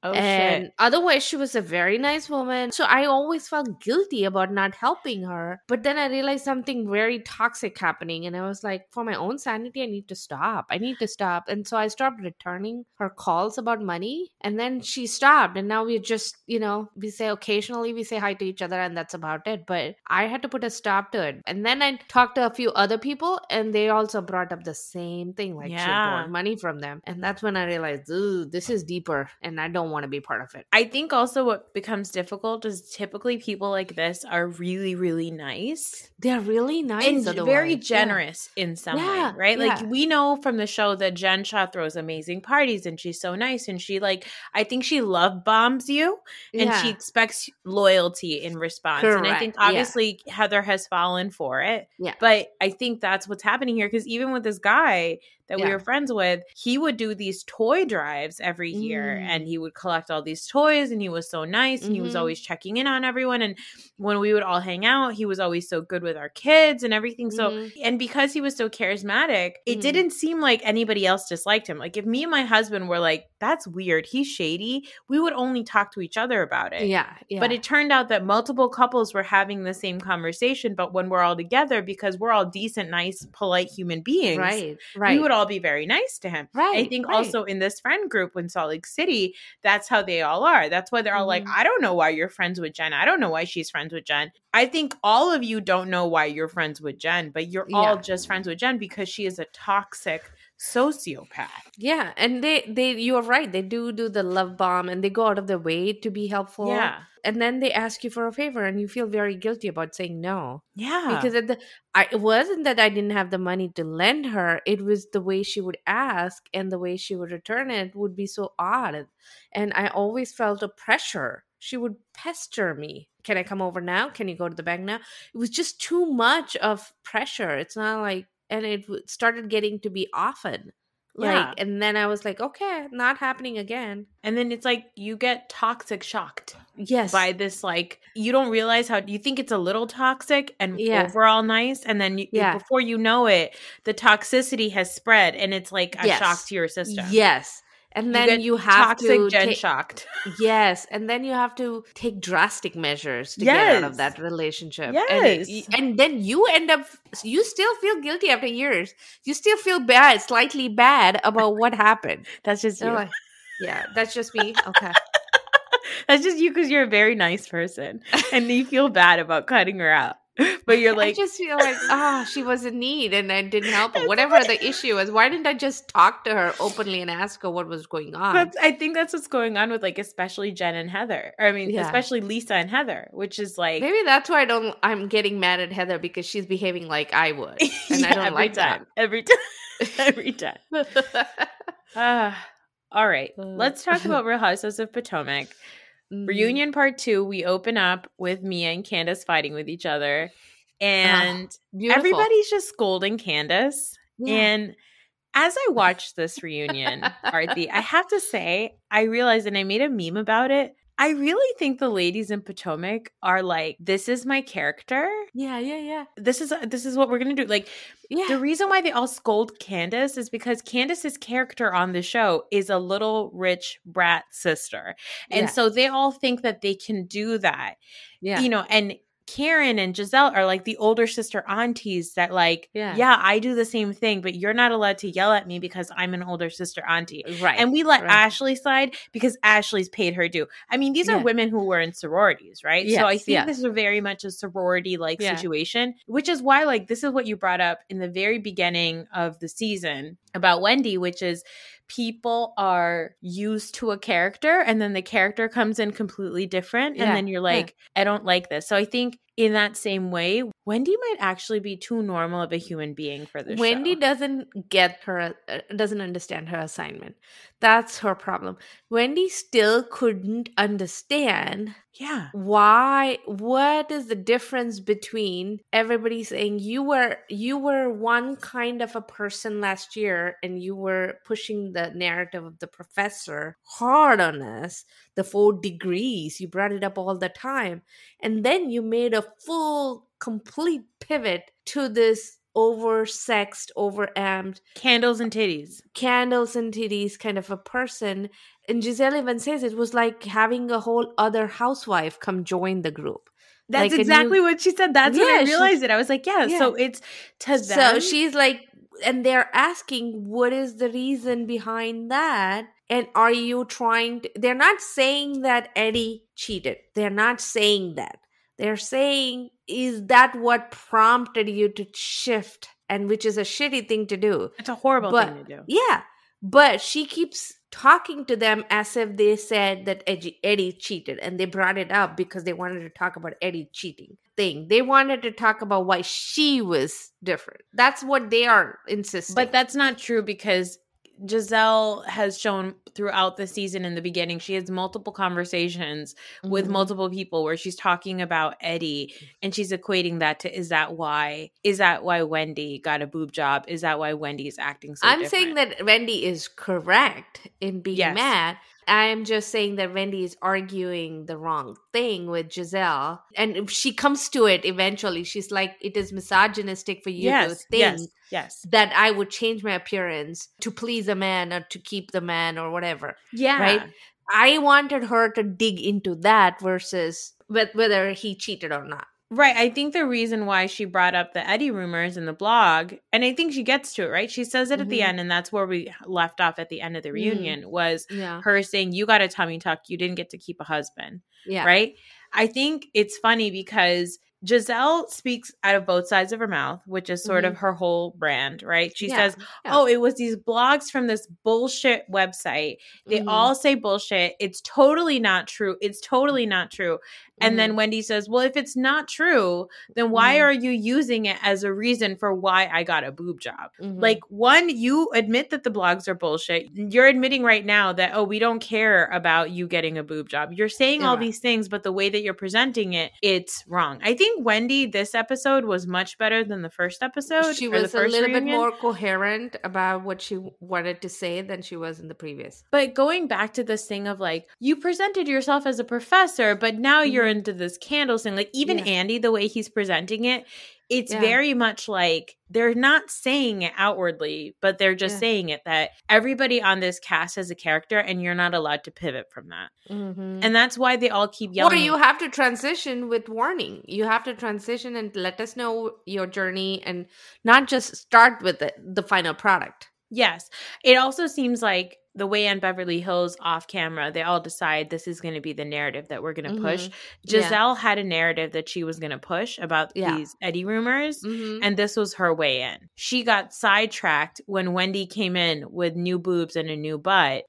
Speaker 1: oh,
Speaker 2: and
Speaker 1: shit.
Speaker 2: otherwise she was a very nice woman. So i always felt guilty about not helping her. But then i realized something very toxic happening and i was like for my own sanity i need to stop. I need to stop. And so i stopped returning her calls about money and then she stopped. And now we just you know we say occasionally we say hi to each other and that's about it. But i had to put a stop to it. And then i talked to a few other people and they also brought up the same thing like she had borrowed money from them. And that's when i realized ooh this is deeper and i don't want to be part of it
Speaker 1: I think also what becomes difficult is typically people like this are really, really nice.
Speaker 2: they're really nice
Speaker 1: and
Speaker 2: otherwise.
Speaker 1: very
Speaker 2: Yeah.
Speaker 1: generous in some
Speaker 2: Yeah,
Speaker 1: way, right?
Speaker 2: yeah.
Speaker 1: Like we know from the show that Jen Shah throws amazing parties and she's so nice and she like I think she love bombs you and she expects loyalty in response. And I think
Speaker 2: Correct, yeah.
Speaker 1: obviously Heather has fallen for it.
Speaker 2: Yeah.
Speaker 1: But I think that's what's happening here because even with this guy that we were friends with, he would do these toy drives every year
Speaker 2: Mm.
Speaker 1: and he would collect all these toys and he was so nice and he was
Speaker 2: Mhm.
Speaker 1: always checking in on everyone and when we would all hang out, he was always so good with our kids and everything. So
Speaker 2: Mhm.
Speaker 1: and because he was so charismatic, it
Speaker 2: Mhm.
Speaker 1: didn't seem like anybody else disliked him. Like if me and my husband were like, "That's weird, he's shady," we would only talk to each other about it.
Speaker 2: yeah, yeah.
Speaker 1: But it turned out that multiple couples were having the same conversation, but when we're all together, because we're all decent, nice, polite human beings,
Speaker 2: right, right.
Speaker 1: we would all be very nice to him.
Speaker 2: Right.
Speaker 1: I think
Speaker 2: right.
Speaker 1: also in this friend group in Salt Lake City, that's how they all are. That's why they're all like,
Speaker 2: Mhm.
Speaker 1: I don't know why you're friends with Jen. I don't know why she's friends with Jen. I think all of you don't know why you're friends with Jen, but you're all
Speaker 2: Yeah.
Speaker 1: just friends with Jen because she is a toxic sociopath.
Speaker 2: yeah, and they they you are right. They do do the love bomb, and they go out of their way to be helpful.
Speaker 1: Yeah.
Speaker 2: and then they ask you for a favor, and you feel very guilty about saying no
Speaker 1: Yeah.
Speaker 2: because at the, I, it wasn't that I didn't have the money to lend her. It was the way she would ask and the way she would return it would be so odd, and I always felt a pressure. She would pester me. Can I come over now? Can you go to the bank now? It was just too much of pressure. It's not like, and it started getting to be often. Like,
Speaker 1: Yeah.
Speaker 2: and then I was like, okay, not happening again.
Speaker 1: and then it's like you get toxic shocked
Speaker 2: Yes.
Speaker 1: by this like you don't realize how you think it's a little toxic and
Speaker 2: Yeah.
Speaker 1: overall nice and then you,
Speaker 2: Yeah.
Speaker 1: before you know it the toxicity has spread and it's like a
Speaker 2: Yes.
Speaker 1: shock to your system
Speaker 2: Yes. And
Speaker 1: You
Speaker 2: then
Speaker 1: get
Speaker 2: you, have
Speaker 1: toxic
Speaker 2: to
Speaker 1: gen
Speaker 2: take-
Speaker 1: shocked
Speaker 2: yes, and then you have to take drastic measures to get out of that relationship.
Speaker 1: Yes.
Speaker 2: and, and then you end up you still feel guilty after years. You still feel bad, slightly bad about what happened. (laughs)
Speaker 1: that's just you
Speaker 2: like, yeah, that's just me. (laughs) Okay.
Speaker 1: that's just you because you're a very nice person and you feel bad about cutting her out (laughs) but you're like, I
Speaker 2: just feel like, ah, she was in need and I didn't help her. (laughs) Whatever the issue was, why didn't I just talk to her openly and ask her what was going on?
Speaker 1: That's, I think that's what's going on with like especially Jen and Heather. Or, I mean,
Speaker 2: Yeah.
Speaker 1: especially Lisa and Heather, which is like
Speaker 2: Maybe that's why I don't. I'm getting mad at Heather because she's behaving like I would, (laughs) and I don't like
Speaker 1: time, every time, every time.
Speaker 2: that.
Speaker 1: Ah, all right,
Speaker 2: Uh.
Speaker 1: let's talk about Real Housewives of Potomac
Speaker 2: Mm.
Speaker 1: reunion part two. We open up with Mia and Candiace fighting with each other, and everybody's just scolding Candiace.
Speaker 2: Yeah.
Speaker 1: And As I (laughs) watched this reunion, Arti, I have to say, I realized, and I made a meme about it. I really think the ladies in Potomac are like, this is my character.
Speaker 2: Yeah, yeah, yeah.
Speaker 1: This is uh, this is what we're gonna do. Like
Speaker 2: Yeah.
Speaker 1: the reason why they all scold Candiace is because Candiace's character on the show is a little rich brat sister. And
Speaker 2: Yeah.
Speaker 1: so they all think that they can do that.
Speaker 2: yeah.
Speaker 1: You know, and Karen and Gizelle are like the older sister aunties that like,
Speaker 2: Yeah.
Speaker 1: yeah, I do the same thing, but you're not allowed to yell at me because I'm an older sister auntie.
Speaker 2: right.
Speaker 1: And we let
Speaker 2: right.
Speaker 1: Ashley slide because Ashley's paid her due. I mean, these are women who were in sororities, right? so I think
Speaker 2: yeah.
Speaker 1: this is very much a sorority like
Speaker 2: Yeah.
Speaker 1: situation, which is why, like, this is what you brought up in the very beginning of the season about Wendy, which is people are used to a character and then the character comes in completely different.
Speaker 2: Yeah,
Speaker 1: And then you're
Speaker 2: yeah.
Speaker 1: like, I don't like this. So I think in that same way, Wendy might actually be too normal of a human being for this
Speaker 2: Wendy
Speaker 1: show.
Speaker 2: doesn't get her, uh, doesn't understand her assignment. That's her problem. Wendy still couldn't understand
Speaker 1: yeah.
Speaker 2: why what is the difference between everybody saying you were you were one kind of a person last year and you were pushing the narrative of the professor hard on us the four degrees you brought it up all the time and then you made a full complete pivot to this oversexed overamped
Speaker 1: Candles and titties.
Speaker 2: candles and titties kind of a person. And Gizelle even says it was like having a whole other housewife come join the group.
Speaker 1: That's
Speaker 2: Like a new-
Speaker 1: exactly what she said. That's when
Speaker 2: Yeah,
Speaker 1: I
Speaker 2: she-
Speaker 1: realized it. I was like, yeah,
Speaker 2: Yeah.
Speaker 1: so it's to them.
Speaker 2: So she's like, and they're asking, what is the reason behind that? And are you trying to, they're not saying that Eddie cheated. They're not saying that. They're saying, is that what prompted you to shift? And which is a shitty thing to do.
Speaker 1: it's a horrible
Speaker 2: but
Speaker 1: thing to do.
Speaker 2: yeah but she keeps talking to them as if they said that eddie, eddie cheated and they brought it up because they wanted to talk about eddie cheating thing they wanted to talk about why she was different that's what they are insisting
Speaker 1: But that's not true because Gizelle has shown throughout the season in the beginning, she has multiple conversations with
Speaker 2: Mhm.
Speaker 1: multiple people where she's talking about Eddie and she's equating that to is that why is that why Wendy got a boob job? Is that why Wendy is acting so
Speaker 2: i'm saying that wendy is correct in being
Speaker 1: Yes.
Speaker 2: mad i'm just saying that wendy is arguing the wrong thing with gizelle and if she comes to it eventually she's like it is misogynistic for you to think
Speaker 1: yes, yes.
Speaker 2: that I would change my appearance to please a man or to keep the man or whatever.
Speaker 1: Yeah.
Speaker 2: Right? I wanted her to dig into that versus wh- whether he cheated or not.
Speaker 1: Right. I think the reason why she brought up the Eddie rumors in the blog, and I think she gets to it, right? She says it at the
Speaker 2: Mhm.
Speaker 1: end, and that's where we left off at the end of the reunion was
Speaker 2: Yeah.
Speaker 1: her saying, You got a tummy tuck, you didn't get to keep a husband.
Speaker 2: Yeah.
Speaker 1: Right. I think it's funny because Gizelle speaks out of both sides of her mouth, which is sort of her whole brand, right? She
Speaker 2: Yeah,
Speaker 1: says,
Speaker 2: yeah.
Speaker 1: Oh, it was these blogs from this bullshit website. They
Speaker 2: Mhm.
Speaker 1: all say bullshit. It's totally not true. It's totally not true. And
Speaker 2: Mhm.
Speaker 1: then Wendy says, Well, if it's not true, then why
Speaker 2: Mhm.
Speaker 1: are you using it as a reason for why I got a boob job?
Speaker 2: Mhm.
Speaker 1: Like, one, you admit that the blogs are bullshit. You're admitting right now that, oh, we don't care about you getting a boob job. You're saying all these things, but the way that you're presenting it, it's wrong. I think Wendy, this episode was much better than the first episode.
Speaker 2: she was a little bit more coherent about what she wanted to say than she was in the previous.
Speaker 1: But going back to this thing of like, you presented yourself as a professor, but now you're. Into this candle thing. Like, even
Speaker 2: Yeah.
Speaker 1: Andy, the way he's presenting it, it's
Speaker 2: Yeah.
Speaker 1: very much like they're not saying it outwardly, but they're just
Speaker 2: Yeah.
Speaker 1: saying it that everybody on this cast has a character and you're not allowed to pivot from that. Mm-hmm. And that's why they all keep yelling.
Speaker 2: Or you have to transition with warning. You have to transition and let us know your journey and not just start with the, the final product.
Speaker 1: Yes. It also seems like the way on Beverly Hills off camera, they all decide this is going to be the narrative that we're going to push.
Speaker 2: Mhm. Yeah.
Speaker 1: Gizelle had a narrative that she was going to push about
Speaker 2: Yeah.
Speaker 1: these Eddie rumors.
Speaker 2: Mhm.
Speaker 1: And this was her way in. She got sidetracked when Wendy came in with new boobs and a new butt.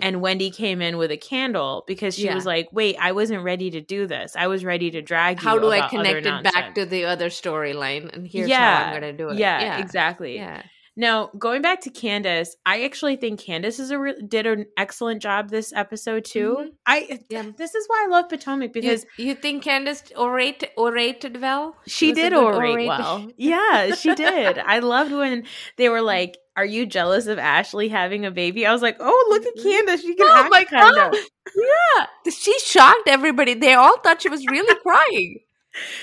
Speaker 1: and Wendy came in with a candle because she
Speaker 2: Yeah.
Speaker 1: was like, wait, I wasn't ready to do this. I was ready to drag you.
Speaker 2: How do I connect it back to the other storyline? And here's
Speaker 1: yeah,
Speaker 2: how I'm going to do it.
Speaker 1: Yeah, exactly.
Speaker 2: Yeah.
Speaker 1: Now, going back to Candiace, I actually think Candiace is a re- did an excellent job this episode too.
Speaker 2: Mhm.
Speaker 1: I
Speaker 2: Yeah.
Speaker 1: this is why I love Potomac because
Speaker 2: you, you think Candiace orate, orated well?
Speaker 1: she did
Speaker 2: good
Speaker 1: orate well. (laughs) Yeah, she did. I loved when they were like, "Are you jealous of Ashley having a baby?" I was like, "Oh, look at Candiace. She can
Speaker 2: Oh
Speaker 1: act
Speaker 2: my
Speaker 1: kind
Speaker 2: God.
Speaker 1: of." (laughs)
Speaker 2: Yeah, she shocked everybody. They all thought she was really crying.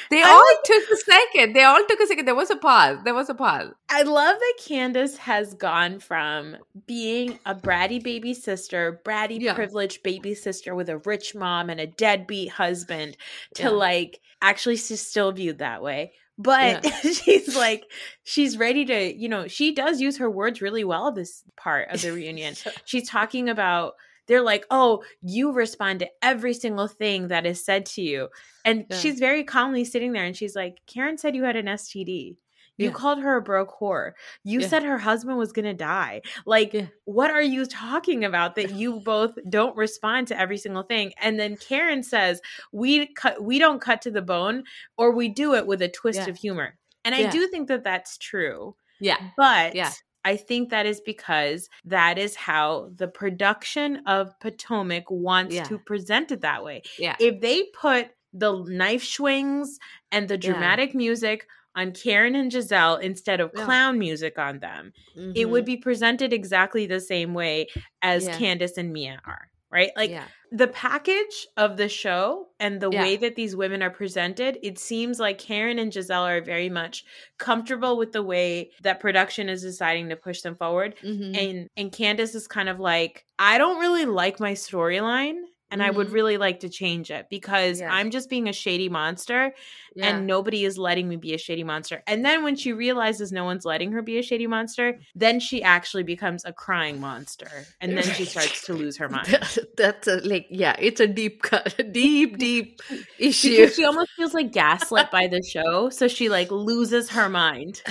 Speaker 2: They
Speaker 1: I
Speaker 2: all took a second. They all took a second. There was a pause. There was a pause.
Speaker 1: I love that Candiace has gone from being a bratty baby sister, bratty
Speaker 2: Yeah.
Speaker 1: privileged baby sister with a rich mom and a deadbeat husband to
Speaker 2: Yeah.
Speaker 1: like actually she's still viewed that way. But (laughs) she's like she's ready to, you know, she does use her words really well this part of the reunion. (laughs) she's talking about they're like, "Oh, you respond to every single thing that is said to you." And
Speaker 2: Yeah.
Speaker 1: she's very calmly sitting there and she's like, "Karen said you had an STD. You
Speaker 2: Yeah.
Speaker 1: called her a broke whore. You
Speaker 2: Yeah.
Speaker 1: said her husband was going to die. Like,
Speaker 2: Yeah.
Speaker 1: what are you talking about that you (laughs) both don't respond to every single thing?" And then Karen says, "We cut we don't cut to the bone or we do it with a twist of humor." And I do think that that's true.
Speaker 2: Yeah.
Speaker 1: But
Speaker 2: Yeah.
Speaker 1: I think that is because that is how the production of Potomac wants
Speaker 2: Yeah.
Speaker 1: to present it that way.
Speaker 2: Yeah.
Speaker 1: If they put the knife swings and the
Speaker 2: Yeah.
Speaker 1: dramatic music on Karen and Gizelle instead of
Speaker 2: Yeah.
Speaker 1: clown music on them, it would mm-hmm. be presented exactly the same way as
Speaker 2: Yeah.
Speaker 1: Candiace and Mia are. Right? Like
Speaker 2: yeah.
Speaker 1: the package of the show and the
Speaker 2: Yeah.
Speaker 1: way that these women are presented, it seems like Karen and Gizelle are very much comfortable with the way that production is deciding to push them forward.
Speaker 2: Mhm.
Speaker 1: And and Candiace is kind of like, I don't really like my storyline. And I would
Speaker 2: Mhm.
Speaker 1: really like to change it because
Speaker 2: Yeah.
Speaker 1: I'm just being a shady monster
Speaker 2: yeah.
Speaker 1: and nobody is letting me be a shady monster. And then when she realizes no one's letting her be a shady monster, then she actually becomes a crying monster. And then she starts to lose her (laughs) mind.
Speaker 2: That's a, like yeah, it's a deep cut, (laughs) deep deep (laughs) issue.
Speaker 1: Because she almost feels like gaslit by the show. So she like loses her mind.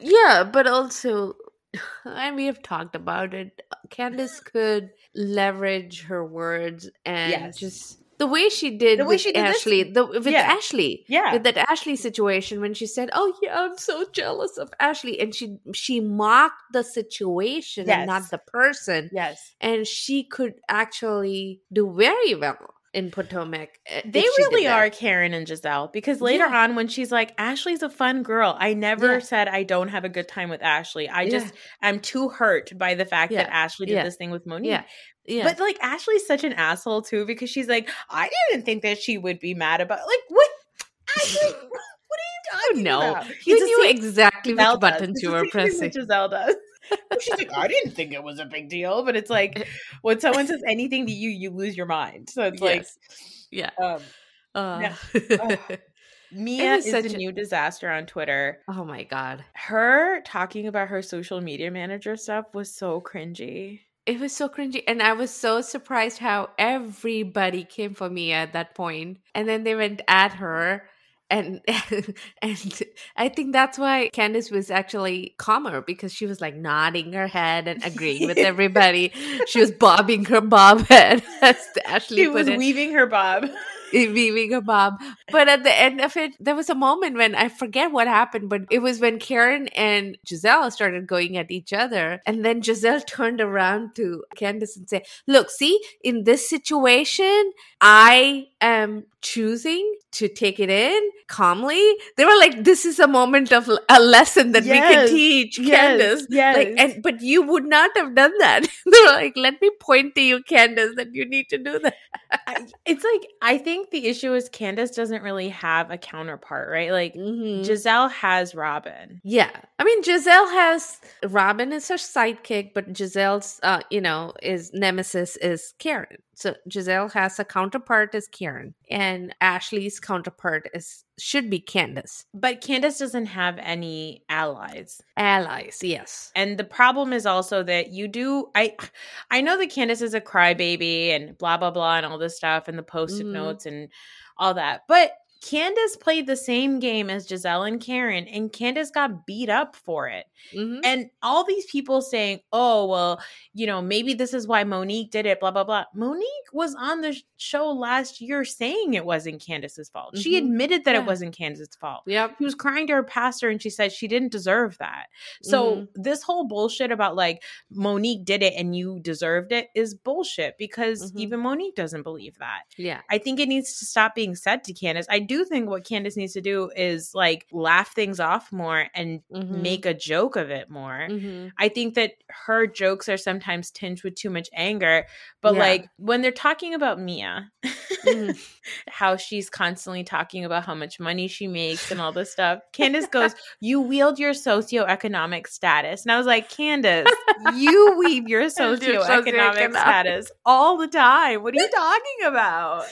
Speaker 2: yeah, but also, and we have talked about it. Candiace could leverage her words and
Speaker 1: Yes.
Speaker 2: just the way she did
Speaker 1: The way
Speaker 2: with
Speaker 1: she did this-
Speaker 2: Ashley, the, with
Speaker 1: Yeah.
Speaker 2: Ashley,
Speaker 1: Yeah.
Speaker 2: with that Ashley situation when she said, "Oh yeah, I'm so jealous of Ashley," and she she mocked the situation and not the person,
Speaker 1: Yes.
Speaker 2: and she could actually do very well in Potomac. uh,
Speaker 1: They
Speaker 2: if she did
Speaker 1: really are Karen and Gizelle because later
Speaker 2: Yeah.
Speaker 1: on, when she's like, Ashley's a fun girl, I never
Speaker 2: Yeah.
Speaker 1: said I don't have a good time with Ashley. I
Speaker 2: Yeah.
Speaker 1: just, I'm too hurt by the fact that Ashley did this thing with Monique.
Speaker 2: Yeah.
Speaker 1: But like, Ashley's such an asshole too because she's like, I didn't think that she would be mad about, like, what? Ashley, (laughs) what are you talking
Speaker 2: no,
Speaker 1: about?
Speaker 2: you knew exactly which buttons you were
Speaker 1: same thing that
Speaker 2: pressing.
Speaker 1: Gizelle does. She's like, I didn't think it was a big deal, but it's like (laughs) when someone says anything to you, you lose your mind. So it's like,
Speaker 2: yeah.
Speaker 1: um,
Speaker 2: Uh, (laughs)
Speaker 1: Mia
Speaker 2: was
Speaker 1: is
Speaker 2: such a-
Speaker 1: new disaster on Twitter.
Speaker 2: oh my god,
Speaker 1: Her talking about her social media manager stuff was so cringy.
Speaker 2: it was so cringy, and I was so surprised how everybody came for me at that point, and then they went at her. And (laughs) and I think that's why Candiace was actually calmer because she was like nodding her head and agreeing with (laughs) everybody. she was bobbing her bob (laughs) head, as Ashley
Speaker 1: She was
Speaker 2: it.
Speaker 1: weaving her bob.
Speaker 2: Weaving a bob. But at the end of it, there was a moment when I forget what happened, but it was when Karen and Gizelle started going at each other. And then Gizelle (laughs) turned around to Candiace and said, Look, see, in this situation, I am choosing to take it in calmly. They were like, This is a moment of a lesson that we can teach
Speaker 1: yes,
Speaker 2: Candiace.
Speaker 1: yes.
Speaker 2: Like, and but you would not have done that. (laughs) they were like, Let me point to you, Candiace, that you need to do that.
Speaker 1: It's like I think the issue is Candiace doesn't really have a counterpart, right? Like
Speaker 2: Mhm.
Speaker 1: Gizelle has Robin.
Speaker 2: Yeah. I mean, Gizelle has Robin is her sidekick, but Gizelle's, uh, you know, is nemesis is Karen. So Gizelle has a counterpart as Karen, and Ashley's counterpart is should be Candiace.
Speaker 1: But Candiace doesn't have any allies.
Speaker 2: Allies, yes.
Speaker 1: And the problem is also that you do I I know that Candiace is a crybaby and blah blah blah and all this stuff and the post-it
Speaker 2: Mhm.
Speaker 1: notes and all that. But Candiace played the same game as Gizelle and Karen, and Candiace got beat up for it.
Speaker 2: Mhm.
Speaker 1: And all these people saying, oh, well, you know, maybe this is why Monique did it, blah, blah, blah. Monique was on the show last year saying it wasn't Candiace's fault. She
Speaker 2: Mhm.
Speaker 1: admitted that
Speaker 2: Yeah.
Speaker 1: it wasn't Candiace's fault.
Speaker 2: Yeah,
Speaker 1: She was crying to her pastor and she said she didn't deserve that. So
Speaker 2: Mhm.
Speaker 1: this whole bullshit about like Monique did it and you deserved it is bullshit because
Speaker 2: Mhm.
Speaker 1: even Monique doesn't believe that.
Speaker 2: Yeah.
Speaker 1: I think it needs to stop being said to Candiace. I do do think what Candiace needs to do is like laugh things off more and
Speaker 2: Mhm.
Speaker 1: make a joke of it more.
Speaker 2: Mhm.
Speaker 1: I think that her jokes are sometimes tinged with too much anger, but
Speaker 2: Yeah.
Speaker 1: like when they're talking about Mia,
Speaker 2: Mhm. (laughs)
Speaker 1: how she's constantly talking about how much money she makes and all this stuff, Candiace (laughs) goes, You wield your socioeconomic status. And I was like, Candiace, you (laughs) weave your socioeconomic. status all the time. What are you talking about?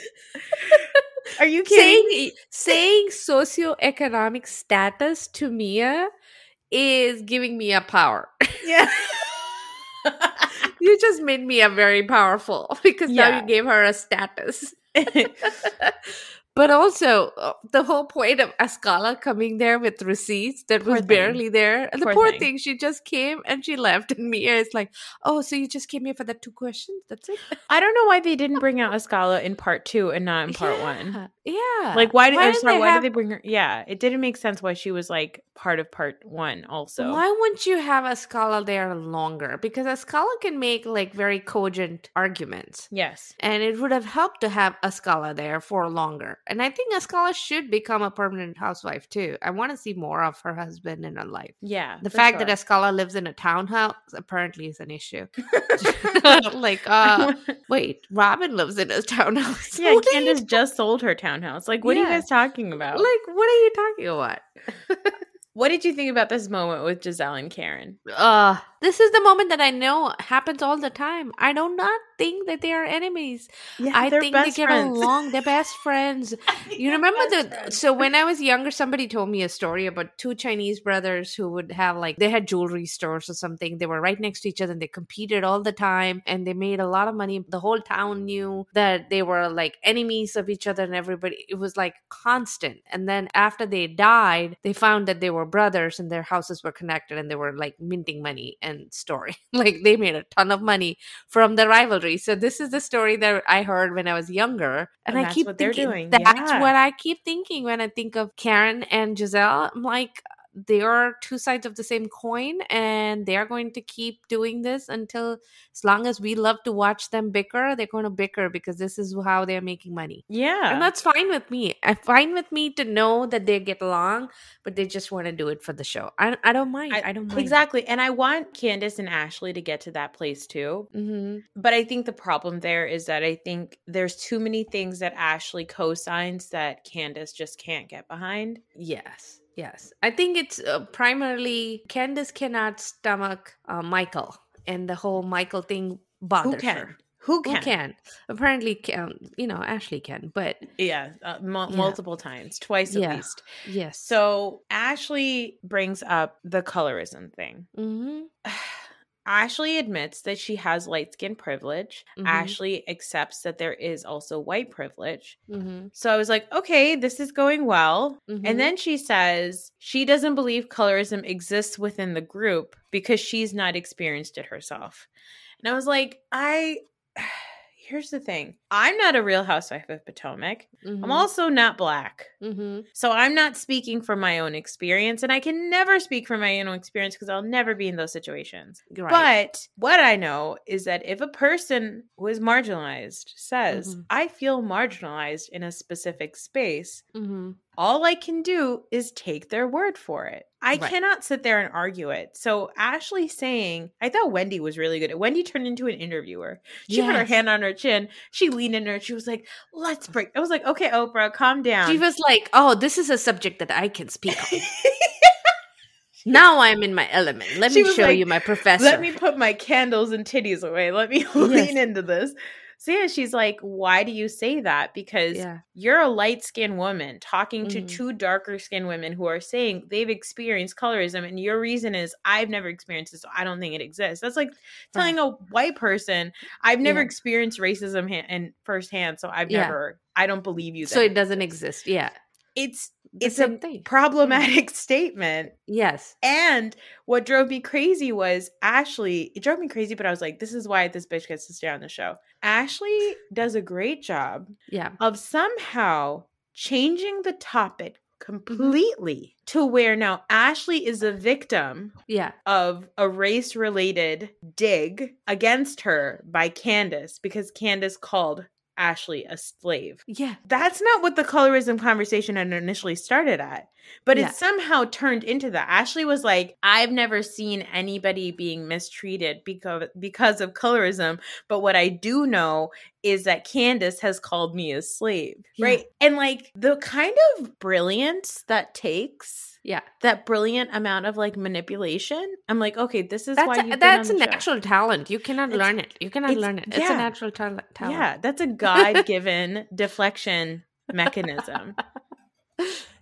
Speaker 1: Are you kidding?
Speaker 2: saying saying socioeconomic status to Mia is giving me a power.
Speaker 1: Yeah. (laughs)
Speaker 2: you just made Mia very powerful (laughs) because now you gave her a status. (laughs) But also, uh, the whole point of Askale coming there with receipts that
Speaker 1: Poor
Speaker 2: was
Speaker 1: thing.
Speaker 2: barely there. And the
Speaker 1: Poor thing.
Speaker 2: thing. she just came and she left. And Mia is like, Oh, so you just came here for the two questions? That's it? (laughs)
Speaker 1: I don't know why they didn't bring out Askale in part two and not in part one.
Speaker 2: Yeah. Yeah.
Speaker 1: Like, why did, I'm
Speaker 2: didn't
Speaker 1: sorry, why
Speaker 2: have-
Speaker 1: did they bring her? Yeah, it didn't make sense why she was like part of part one also.
Speaker 2: Why wouldn't you have Askale there longer? Because Askale can make like very cogent arguments.
Speaker 1: Yes.
Speaker 2: And it would have helped to have Askale there for longer. And I think Askale should become a permanent housewife too. I want to see more of her husband in her life.
Speaker 1: Yeah.
Speaker 2: The fact
Speaker 1: sure.
Speaker 2: that Askale lives in a townhouse apparently is an issue. (laughs) (laughs) like, uh, (laughs) wait, Robin lives in a townhouse.
Speaker 1: yeah,
Speaker 2: What are you
Speaker 1: Candiace just sold her townhouse. Like, what are you guys talking about?
Speaker 2: Like, what are you talking about?
Speaker 1: what did you think about this moment with Gizelle and Karen?
Speaker 2: Uh, this is the moment that I know happens all the time. I do not think that they are enemies.
Speaker 1: Yeah,
Speaker 2: I think they get
Speaker 1: friends.
Speaker 2: along. They're best friends. (laughs) You remember the so when I was younger, somebody told me a story about two Chinese brothers who would have like they had jewelry stores or something. They were right next to each other and they competed all the time and they made a lot of money. The whole town knew that they were like enemies of each other and everybody it was like constant. And then after they died, they found that they were brothers and their houses were connected and they were like minting money and story. (laughs) like they made a ton of money from the rivalry. So this is the story that I heard when I was younger, and,
Speaker 1: And
Speaker 2: I keep thinking
Speaker 1: doing.
Speaker 2: that's
Speaker 1: Yeah.
Speaker 2: what I keep thinking when I think of Karen and Gizelle. I'm like, they are two sides of the same coin, and they are going to keep doing this until as long as we love to watch them bicker. They're going to bicker because this is how they're making money.
Speaker 1: Yeah.
Speaker 2: And that's fine with me. I'm fine with me to know that they get along, but they just want to do it for the show. I, I don't mind. I, don't mind.
Speaker 1: Exactly. And I want Candiace and Ashley to get to that place too.
Speaker 2: hmm
Speaker 1: But I think the problem there is that I think there's too many things that Ashley co-signs that Candiace just can't get behind.
Speaker 2: Yes, yes. I think it's uh, primarily Candiace cannot stomach uh, Michael, and the whole Michael thing bothers
Speaker 1: Who can?
Speaker 2: her.
Speaker 1: Who can?
Speaker 2: Who can? Apparently, can you know Ashley can, but
Speaker 1: Yeah, uh, mul-
Speaker 2: Yeah.
Speaker 1: multiple times, twice at
Speaker 2: Yeah.
Speaker 1: least.
Speaker 2: yes.
Speaker 1: So Ashley brings up the colorism thing. (sighs) (sighs)
Speaker 2: hmm
Speaker 1: Ashley admits that she has light skin privilege.
Speaker 2: Mhm.
Speaker 1: Ashley accepts that there is also white privilege.
Speaker 2: hmm
Speaker 1: So I was like, okay, this is going well.
Speaker 2: Mhm.
Speaker 1: And then she says she doesn't believe colorism exists within the group because she's not experienced it herself. And I was like, I. Here's the thing I'm not a real housewife of Potomac. I'm also not black.
Speaker 2: hmm
Speaker 1: So I'm not speaking from my own experience, and I can never speak from my own experience because I'll never be in those situations.
Speaker 2: Right.
Speaker 1: But what I know is that if a person who is marginalized says,
Speaker 2: Mhm.
Speaker 1: I feel marginalized in a specific space,
Speaker 2: hmm
Speaker 1: all I can do is take their word for it. I
Speaker 2: Right.
Speaker 1: cannot sit there and argue it. So Ashley saying, I thought Wendy was really good. At Wendy turned into an interviewer. She put her hand on her chin. She leaned in her. She was like, "Let's break." I was like, "Okay, Oprah, calm down."
Speaker 2: She was like, "Oh, this is a subject that I can speak on." (laughs) now I'm in my element. Let
Speaker 1: She
Speaker 2: me show
Speaker 1: like,
Speaker 2: you my professor.
Speaker 1: Let me put my candles and titties away. Let me (laughs) lean into this. So yeah, she's like, why do you say that? Because
Speaker 2: Yeah.
Speaker 1: you're a light skinned woman talking to
Speaker 2: Mhm.
Speaker 1: two darker skinned women who are saying they've experienced colorism, and your reason is I've never experienced it, so I don't think it exists. That's like telling a white person I've never
Speaker 2: Yeah.
Speaker 1: experienced racism ha- in firsthand, so I've
Speaker 2: Yeah.
Speaker 1: never. I don't believe you.
Speaker 2: so it doesn't exist. Yeah,
Speaker 1: it's
Speaker 2: the
Speaker 1: it's a
Speaker 2: thing. Mm-hmm.
Speaker 1: problematic (laughs) statement.
Speaker 2: Yes.
Speaker 1: And what drove me crazy was Ashley. It drove me crazy, but I was like, this is why this bitch gets to stay on the show. Ashley does a great job
Speaker 2: Yeah.
Speaker 1: of somehow changing the topic mm-hmm. completely to where now Ashley is a victim
Speaker 2: Yeah.
Speaker 1: of a race related dig against her by Candiace because Candiace called Ashley a slave.
Speaker 2: Yeah.
Speaker 1: That's not what the colorism conversation had initially started at. But
Speaker 2: Yeah.
Speaker 1: it somehow turned into that. Ashley was like, I've never seen anybody being mistreated because because of colorism. But what I do know is that Candiace has called me a slave.
Speaker 2: Yeah.
Speaker 1: Right. And like the kind of brilliance that takes
Speaker 2: Yeah.
Speaker 1: that brilliant amount of like manipulation. I'm like, okay, this is
Speaker 2: That's
Speaker 1: why
Speaker 2: a, that's a
Speaker 1: on the show.
Speaker 2: natural talent. You cannot
Speaker 1: It's-
Speaker 2: learn it. You cannot learn it. It's
Speaker 1: yeah.
Speaker 2: a natural tal- talent.
Speaker 1: Yeah, that's a (laughs) God given deflection mechanism.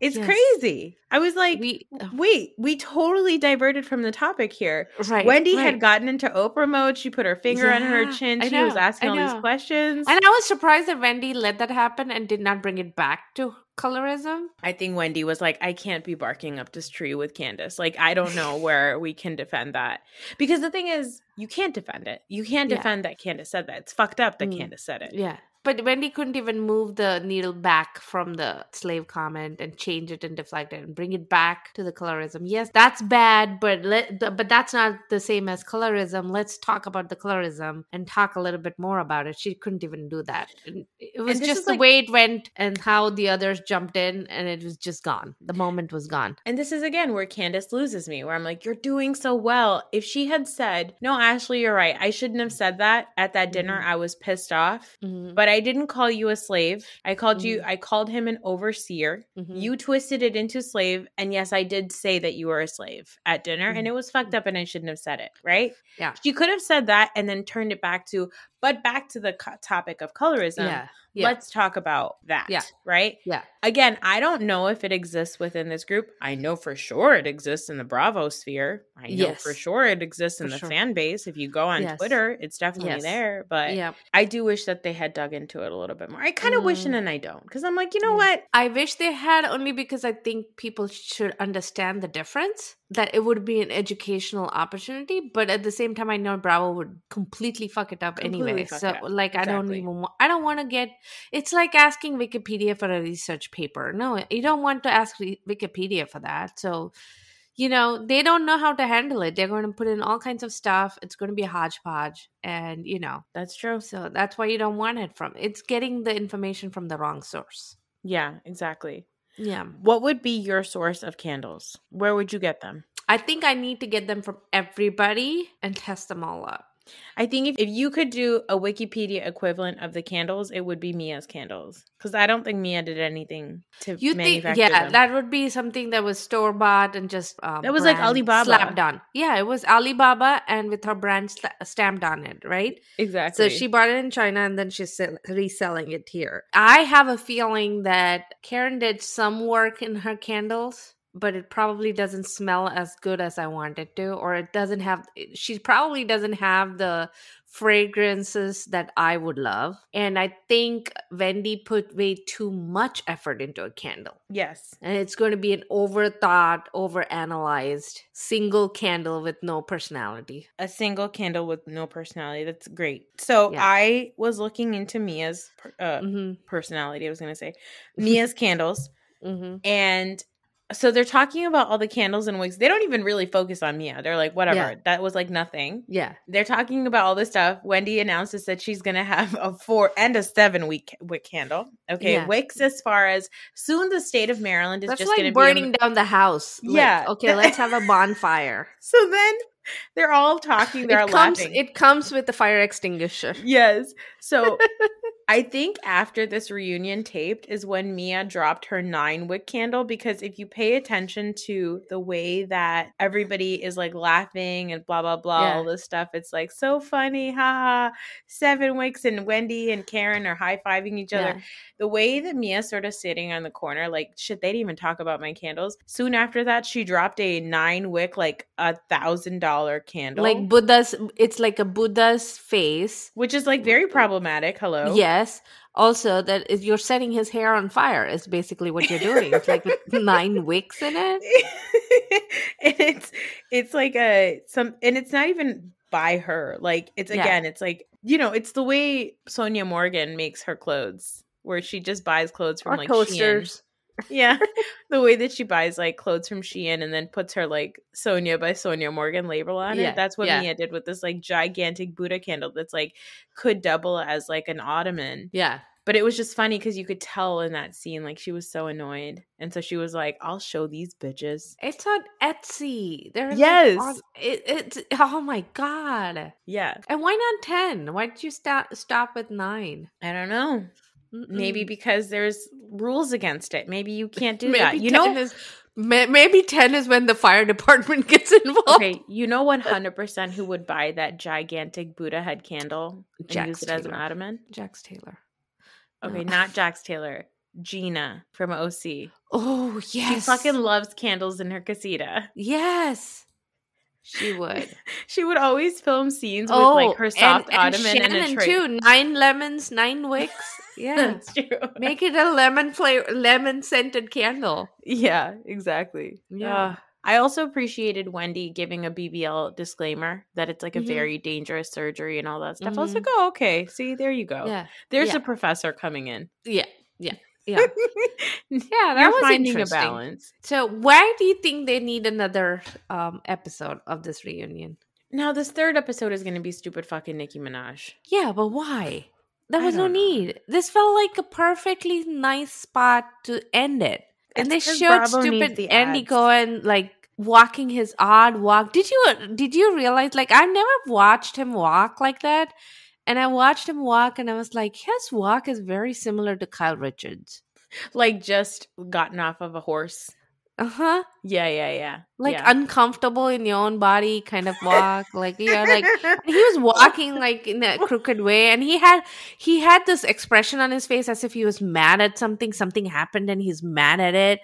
Speaker 1: It's
Speaker 2: Yes.
Speaker 1: crazy. I was like,
Speaker 2: we oh,
Speaker 1: wait, we totally diverted from the topic here.
Speaker 2: right.
Speaker 1: Wendy
Speaker 2: right.
Speaker 1: had gotten into Oprah mode. She put her finger on her chin. She was asking all these questions.
Speaker 2: And I was surprised that Wendy let that happen and did not bring it back to colorism.
Speaker 1: I think Wendy was like, I can't be barking up this tree with Candiace. Like, I don't know where we can defend that. Because the thing is, you can't defend it. You can't
Speaker 2: Yeah.
Speaker 1: defend that Candiace said that. It's fucked up that
Speaker 2: Mm.
Speaker 1: Candiace said it.
Speaker 2: Yeah. But Wendy couldn't even move the needle back from the slave comment and change it and deflect it and bring it back to the colorism. Yes, that's bad, but let, but that's not the same as colorism. Let's talk about the colorism and talk a little bit more about it. She couldn't even do that. And it was just the
Speaker 1: like-
Speaker 2: way it went and how the others jumped in, and it was just gone. The moment was gone.
Speaker 1: And this is again where Candiace loses me, where I'm like, you're doing so well. If she had said, no, Ashley, you're right. I shouldn't have said that at that dinner.
Speaker 2: Mhm.
Speaker 1: I was pissed off.
Speaker 2: Mhm.
Speaker 1: But I didn't call you a slave. I called you,
Speaker 2: Mhm.
Speaker 1: I called him an overseer.
Speaker 2: Mhm.
Speaker 1: You twisted it into slave. And yes, I did say that you were a slave at dinner. And
Speaker 2: Mhm.
Speaker 1: it was fucked up and I shouldn't have said it, right?
Speaker 2: Yeah.
Speaker 1: She could have said that and then turned it back to, but back to the co- topic of colorism.
Speaker 2: yeah. Yeah.
Speaker 1: Let's talk about that.
Speaker 2: Yeah.
Speaker 1: Right?
Speaker 2: yeah.
Speaker 1: Again, I don't know if it exists within this group. I know for sure it exists in the Bravo sphere. I know for sure it exists in
Speaker 2: For
Speaker 1: the
Speaker 2: sure.
Speaker 1: fan base. If you go on
Speaker 2: Yes.
Speaker 1: Twitter, it's definitely
Speaker 2: Yes.
Speaker 1: there. But
Speaker 2: Yeah.
Speaker 1: I do wish that they had dug into it a little bit more. I kind of wish
Speaker 2: Mm.
Speaker 1: and then I don't. Because I'm like, you know
Speaker 2: Yeah.
Speaker 1: what?
Speaker 2: I wish they had only because I think people should understand the difference. That it would be an educational opportunity, but at the same time, I know Bravo would completely fuck it up
Speaker 1: Completely
Speaker 2: anyway. So,
Speaker 1: up.
Speaker 2: like, I don't even. wa- I don't want to get. It's like asking Wikipedia for a research paper. No, you don't want to ask Wikipedia for that. So, you know, they don't know how to handle it. They're going to put in all kinds of stuff. It's going to be a hodgepodge, and you know,
Speaker 1: That's true.
Speaker 2: so that's why you don't want it from. It's getting the information from the wrong source.
Speaker 1: Yeah, exactly.
Speaker 2: Yeah.
Speaker 1: What would be your source of candles? Where would you get them?
Speaker 2: I think I need to get them from everybody and test them all up.
Speaker 1: I think if, if you could do a Wikipedia equivalent of the candles, it would be Mia's candles. Because I don't think Mia did anything to
Speaker 2: You think,
Speaker 1: manufacture
Speaker 2: yeah,
Speaker 1: them.
Speaker 2: that would be something that was store bought and just um,
Speaker 1: That was like Alibaba.
Speaker 2: slapped on. Yeah, it was Alibaba and with her brand sla- stamped on it, right?
Speaker 1: exactly.
Speaker 2: So she bought it in China and then she's sell- reselling it here. I have a feeling that Karen did some work in her candles, but it probably doesn't smell as good as I want it to, or it doesn't have, she probably doesn't have the fragrances that I would love. And I think Wendy put way too much effort into a candle.
Speaker 1: yes.
Speaker 2: And it's going to be an overthought, overanalyzed single candle with no personality.
Speaker 1: a single candle with no personality. That's great. So
Speaker 2: Yeah.
Speaker 1: I was looking into Mia's uh,
Speaker 2: hmm
Speaker 1: personality. I was going to say Mia's (laughs) candles,
Speaker 2: hmm
Speaker 1: and so they're talking about all the candles and wigs. They don't even really focus on Mia. They're like, whatever.
Speaker 2: Yeah.
Speaker 1: That was like nothing.
Speaker 2: Yeah.
Speaker 1: They're talking about all this stuff. Wendy announces that she's going to have a four and a seven week wick candle. Okay,
Speaker 2: Yeah.
Speaker 1: wicks as far as soon the state of Maryland is
Speaker 2: That's
Speaker 1: just going
Speaker 2: like
Speaker 1: to be a-
Speaker 2: burning down the house. Like,
Speaker 1: Yeah.
Speaker 2: okay, let's have a (laughs) bonfire.
Speaker 1: So then they're all talking. (laughs) They're
Speaker 2: it comes.
Speaker 1: laughing.
Speaker 2: It comes with the fire extinguisher.
Speaker 1: Yes. So (laughs) I think after this reunion taped is when Mia dropped her nine wick candle because if you pay attention to the way that everybody is like laughing and blah blah blah
Speaker 2: Yeah.
Speaker 1: all this stuff, it's like so funny, haha. Seven wicks and Wendy and Karen are high fiving each other.
Speaker 2: Yeah.
Speaker 1: The way that Mia sort of sitting on the corner, like shit, they didn't even talk about my candles. Soon after that, she dropped a nine wick, like a thousand dollar candle.
Speaker 2: Like Buddha's. It's like a Buddha's face.
Speaker 1: which is like very problematic. Hello.
Speaker 2: Yes. Also, that is you're setting his hair on fire. Is basically what you're doing. It's like (laughs) nine wicks in it. (laughs)
Speaker 1: and it's it's like a some and it's not even by her like it's
Speaker 2: Yeah.
Speaker 1: again it's like you know it's the way sonja morgan makes her clothes where she just buys clothes from
Speaker 2: Or
Speaker 1: like
Speaker 2: toasters.
Speaker 1: Yeah. (laughs) the way that she buys like clothes from Shein and then puts her like Sonja by Sonja Morgan label on
Speaker 2: Yeah,
Speaker 1: it. That's what
Speaker 2: yeah.
Speaker 1: Mia did with this like gigantic Buddha candle that's like could double as like an ottoman.
Speaker 2: Yeah.
Speaker 1: But it was just funny because you could tell in that scene like she was so annoyed. And so she was like, I'll show these bitches.
Speaker 2: It's on Etsy. There's
Speaker 1: Yes.
Speaker 2: on- it, it's oh my god.
Speaker 1: Yeah.
Speaker 2: And why not ten? Why did you stop stop at nine?
Speaker 1: I don't know. Maybe
Speaker 2: Mm-mm.
Speaker 1: because there's rules against it. Maybe you can't do
Speaker 2: maybe
Speaker 1: that. You know,
Speaker 2: is, maybe ten is when the fire (laughs) department gets involved.
Speaker 1: okay, you know 100% who would buy that gigantic Buddha head candle and
Speaker 2: Jax
Speaker 1: use it as an
Speaker 2: Taylor.
Speaker 1: ottoman?
Speaker 2: Jax Taylor.
Speaker 1: Okay,
Speaker 2: No.
Speaker 1: not Jax Taylor. Gina from OC.
Speaker 2: Oh yes.
Speaker 1: She fucking loves candles in her casita.
Speaker 2: yes. She would. (laughs)
Speaker 1: She would always film scenes with
Speaker 2: oh,
Speaker 1: like her soft
Speaker 2: and, and
Speaker 1: ottoman and, a
Speaker 2: Shannon
Speaker 1: tray.
Speaker 2: too. Nine lemons, nine wicks. (laughs) Yeah.
Speaker 1: That's true. (laughs)
Speaker 2: Make it a lemon flavor, lemon scented candle.
Speaker 1: yeah, exactly.
Speaker 2: Yeah.
Speaker 1: Ugh. I also appreciated Wendy giving a BBL disclaimer that it's like a
Speaker 2: Mhm.
Speaker 1: very dangerous surgery and all that stuff. I was
Speaker 2: Mhm.
Speaker 1: like, oh, okay. See, there you go.
Speaker 2: Yeah.
Speaker 1: There's
Speaker 2: yeah.
Speaker 1: a professor coming in.
Speaker 2: Yeah. Yeah. Yeah. (laughs) Yeah, that
Speaker 1: You're
Speaker 2: was
Speaker 1: finding
Speaker 2: interesting.
Speaker 1: a balance.
Speaker 2: So, why do you think they need another um, episode of this reunion?
Speaker 1: Now, this third episode is going to be stupid fucking Nicki Minaj.
Speaker 2: Yeah, but why? There was no
Speaker 1: know.
Speaker 2: need. This felt like a perfectly nice spot to end it. And they showed
Speaker 1: Bravo
Speaker 2: stupid
Speaker 1: the
Speaker 2: Andy
Speaker 1: ads.
Speaker 2: Cohen like walking his odd walk. Did you did you realize like I've never watched him walk like that? And I watched him walk and I was like, his walk is very similar to Kyle Richards. (laughs)
Speaker 1: Like, just gotten off of a horse.
Speaker 2: Uh-huh.
Speaker 1: Yeah, yeah, yeah.
Speaker 2: Like
Speaker 1: yeah.
Speaker 2: uncomfortable in your own body kind of walk. like yeah, like he was (laughs) walking like in a crooked way and he had he had this expression on his face as if he was mad at something something happened and he's mad at it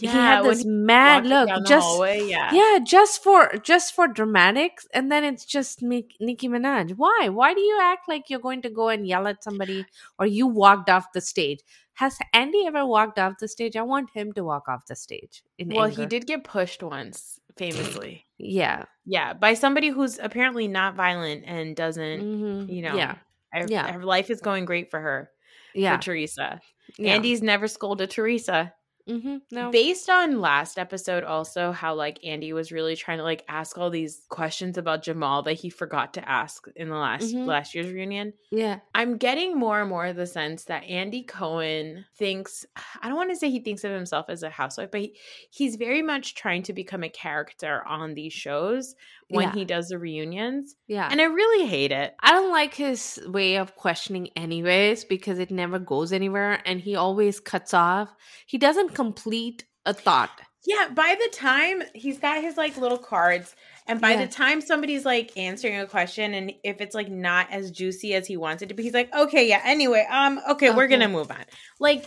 Speaker 2: he had this mad look just
Speaker 1: hallway, yeah.
Speaker 2: yeah just for just for dramatics and then it's just Nick, nicki minaj why why do you act like you're going to go and yell at somebody or you walked off the stage has andy ever walked off the stage i want him to walk off the stage in
Speaker 1: Well,
Speaker 2: anger.
Speaker 1: he did get pushed once, famously.
Speaker 2: yeah
Speaker 1: yeah, by somebody who's apparently not violent and doesn't,
Speaker 2: Mhm.
Speaker 1: you know,
Speaker 2: yeah
Speaker 1: her,
Speaker 2: yeah.
Speaker 1: her life is going great for her,
Speaker 2: yeah
Speaker 1: for Teresa.
Speaker 2: yeah.
Speaker 1: Andy's never scolded Teresa.
Speaker 2: Hmm no
Speaker 1: Based on last episode, also how like Andy was really trying to like ask all these questions about Jamal that he forgot to ask in the last
Speaker 2: Mhm.
Speaker 1: last year's reunion.
Speaker 2: yeah
Speaker 1: I'm getting more and more the sense that Andy Cohen thinks (sighs) I don't want to say he thinks of himself as a housewife, but he, he's very much trying to become a character on these shows when
Speaker 2: Yeah.
Speaker 1: he does the reunions.
Speaker 2: yeah
Speaker 1: And I really hate it.
Speaker 2: I don't like his way of questioning, anyways, because it never goes anywhere and he always cuts off. He doesn't complete a thought.
Speaker 1: Yeah, by the time he's got his like little cards, and by
Speaker 2: Yeah.
Speaker 1: the time somebody's like answering a question, and if it's like not as juicy as he wants it to be, he's like, okay, yeah, anyway, um, okay, we're gonna move on. Like,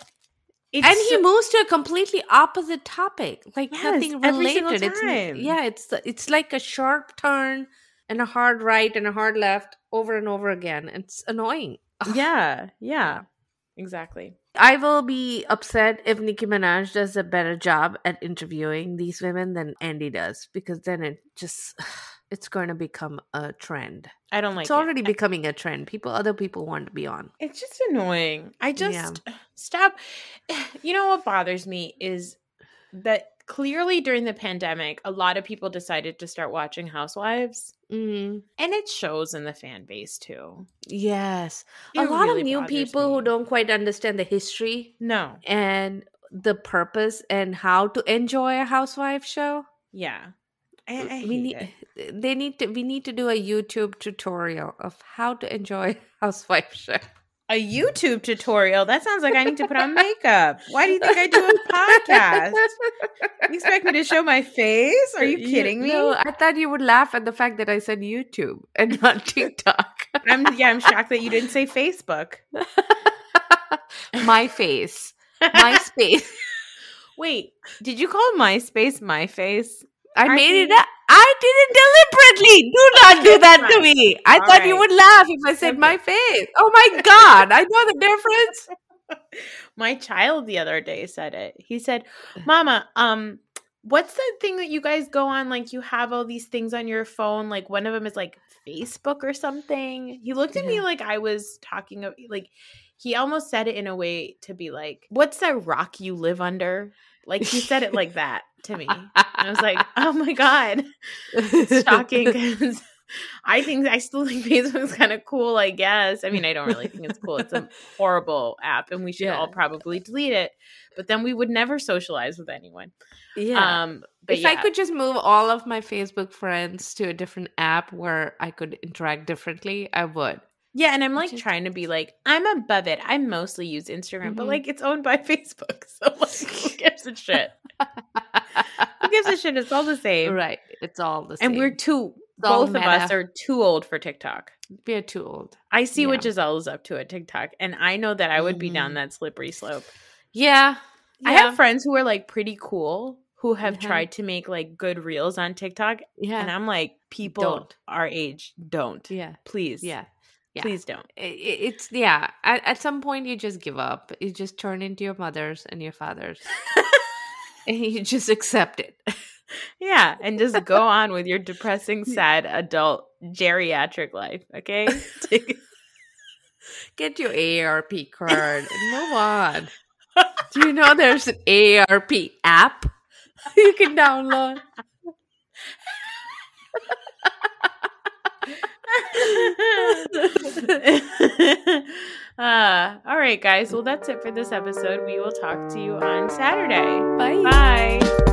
Speaker 1: it's
Speaker 2: and he moves to a completely opposite topic, like
Speaker 1: Yes,
Speaker 2: nothing related. It's yeah, it's it's like a sharp turn and a hard right and a hard left over and over again. It's annoying. Ugh.
Speaker 1: yeah, yeah, exactly.
Speaker 2: I will be upset if Nicki Minaj does a better job at interviewing these women than Andy does, because then it just it's going to become a trend.
Speaker 1: I don't like
Speaker 2: it's
Speaker 1: it.
Speaker 2: already becoming a trend. People, other people want to be on.
Speaker 1: It's just annoying. I just
Speaker 2: Yeah. (sighs)
Speaker 1: stop. (sighs) You know what bothers me is that clearly during the pandemic, a lot of people decided to start watching Housewives,
Speaker 2: Mm,
Speaker 1: and it shows in the fan base too.
Speaker 2: yes, a lot
Speaker 1: really
Speaker 2: of new people who don't quite understand the history
Speaker 1: No,
Speaker 2: and the purpose and how to enjoy a housewife show.
Speaker 1: yeah, I, I
Speaker 2: we need
Speaker 1: it. (laughs)
Speaker 2: they need to we need to do a YouTube tutorial of how to enjoy (laughs) housewife show.
Speaker 1: a YouTube tutorial. That sounds like I need to put on makeup. Why do you think I do a podcast? (laughs) You expect me to show my face? Are you kidding me?
Speaker 2: No, I thought you would laugh at the fact that I said YouTube and not TikTok.
Speaker 1: I'm yeah, I'm shocked that you didn't say Facebook.
Speaker 2: My face. My space.
Speaker 1: Wait, did you call MySpace my
Speaker 2: I made it up. I didn't deliberately. Do not do that to me. I
Speaker 1: All
Speaker 2: thought you would laugh if I said my face. Oh my god, I know the difference. (laughs)
Speaker 1: My child the other day said it. He said, "Mama, um, what's the thing that you guys go on? Like you have all these things on your phone. Like one of them is like Facebook or something." He looked at me like I was talking of like he almost said it in a way to be like, "What's that rock you live under?" Like he said it like that to me. And I was like, (laughs) "Oh my god, it's shocking." (laughs) Because I think I still think Facebook's kind of cool. I guess. I mean, I don't really think it's cool. It's a horrible app, and we should
Speaker 2: Yeah.
Speaker 1: all probably delete it. But then we would never socialize with anyone.
Speaker 2: yeah.
Speaker 1: Um, but
Speaker 2: if
Speaker 1: yeah,
Speaker 2: I could just move all of my Facebook friends to a different app where I could interact differently, I would.
Speaker 1: Yeah, and I'm like
Speaker 2: Just-
Speaker 1: trying to be like, I'm above it. I mostly use Instagram, but
Speaker 2: Mhm.
Speaker 1: like it's owned by (laughs) Facebook. So like gives a shit? Who gives a shit? It's all the same.
Speaker 2: right. It's all the same.
Speaker 1: And we're too both of us are too old for TikTok.
Speaker 2: we're too old.
Speaker 1: I see what
Speaker 2: Yeah.
Speaker 1: Gizelle is up to at TikTok, and I know that I would be down
Speaker 2: Mhm.
Speaker 1: that slippery slope.
Speaker 2: Yeah.
Speaker 1: I have friends who are like pretty cool who have
Speaker 2: Mhm.
Speaker 1: tried to make like good reels on TikTok,
Speaker 2: Yeah.
Speaker 1: and I'm like, people
Speaker 2: Don't.
Speaker 1: our age don't.
Speaker 2: yeah.
Speaker 1: Please,
Speaker 2: Yeah. Yeah.
Speaker 1: please don't.
Speaker 2: It's yeah. At, at some point, you just give up. You just turn into your mothers and your fathers, (laughs) and you just accept it.
Speaker 1: Yeah, and just go (laughs) on with your depressing, sad adult geriatric life. Okay. (laughs)
Speaker 2: Get your ARP card and move on. Do you know there's an ARP app you can download? (laughs)
Speaker 1: uh, all right, guys. Well, that's it for this episode. We will talk to you on Saturday.
Speaker 2: Bye.
Speaker 1: Bye.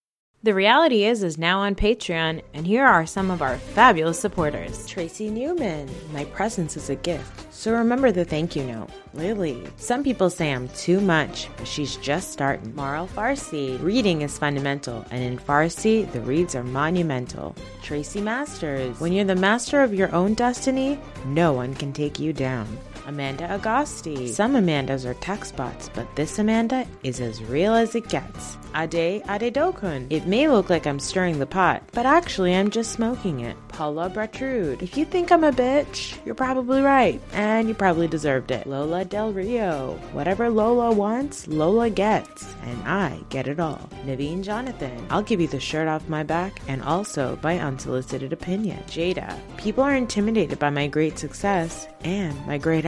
Speaker 1: The reality is is now on Patreon, and here are some of our fabulous supporters. Tracy Newman, my presence is a gift. So remember the thank you note. Lily. Some people say I'm too much, but she's just starting. Marl Farsi. Reading is fundamental, and in Farsi, the reads are monumental. Tracy Masters. When you're the master of your own destiny, no one can take you down. Amanda Agosti. Some Amandas are text bots, but this Amanda is as real as it gets. Ade Ade Adedokun. It may look like I'm stirring the pot, but actually I'm just smoking it. Paula Bertrude. If you think I'm a bitch, you're probably right, and you probably deserved it. Lola Del Rio. Whatever Lola wants, Lola gets, and I get it all. Naveen Jonathan. I'll give you the shirt off my back and also by unsolicited opinion. Jada. People are intimidated by my great success and my great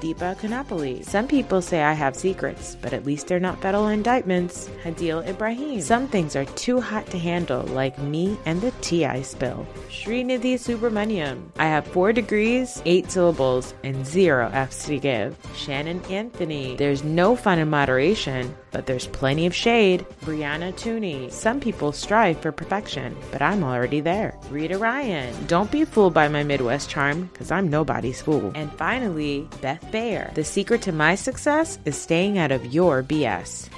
Speaker 1: Deepa Kanapoli. Some people say I have secrets, but at least they're not federal indictments. Hadil Ibrahim. Some things are too hot to handle, like me and the tea I spill. Srinidhi Subramaniam. I have four degrees, eight syllables, and zero F's to give. Shannon Anthony. There's no fun in moderation, but there's plenty of shade. Brianna Tooney. Some people strive for perfection, but I'm already there. Rita Ryan. Don't be fooled by my Midwest charm, because I'm nobody's fool. And finally, Beth Bayer. The secret to my success is staying out of your BS.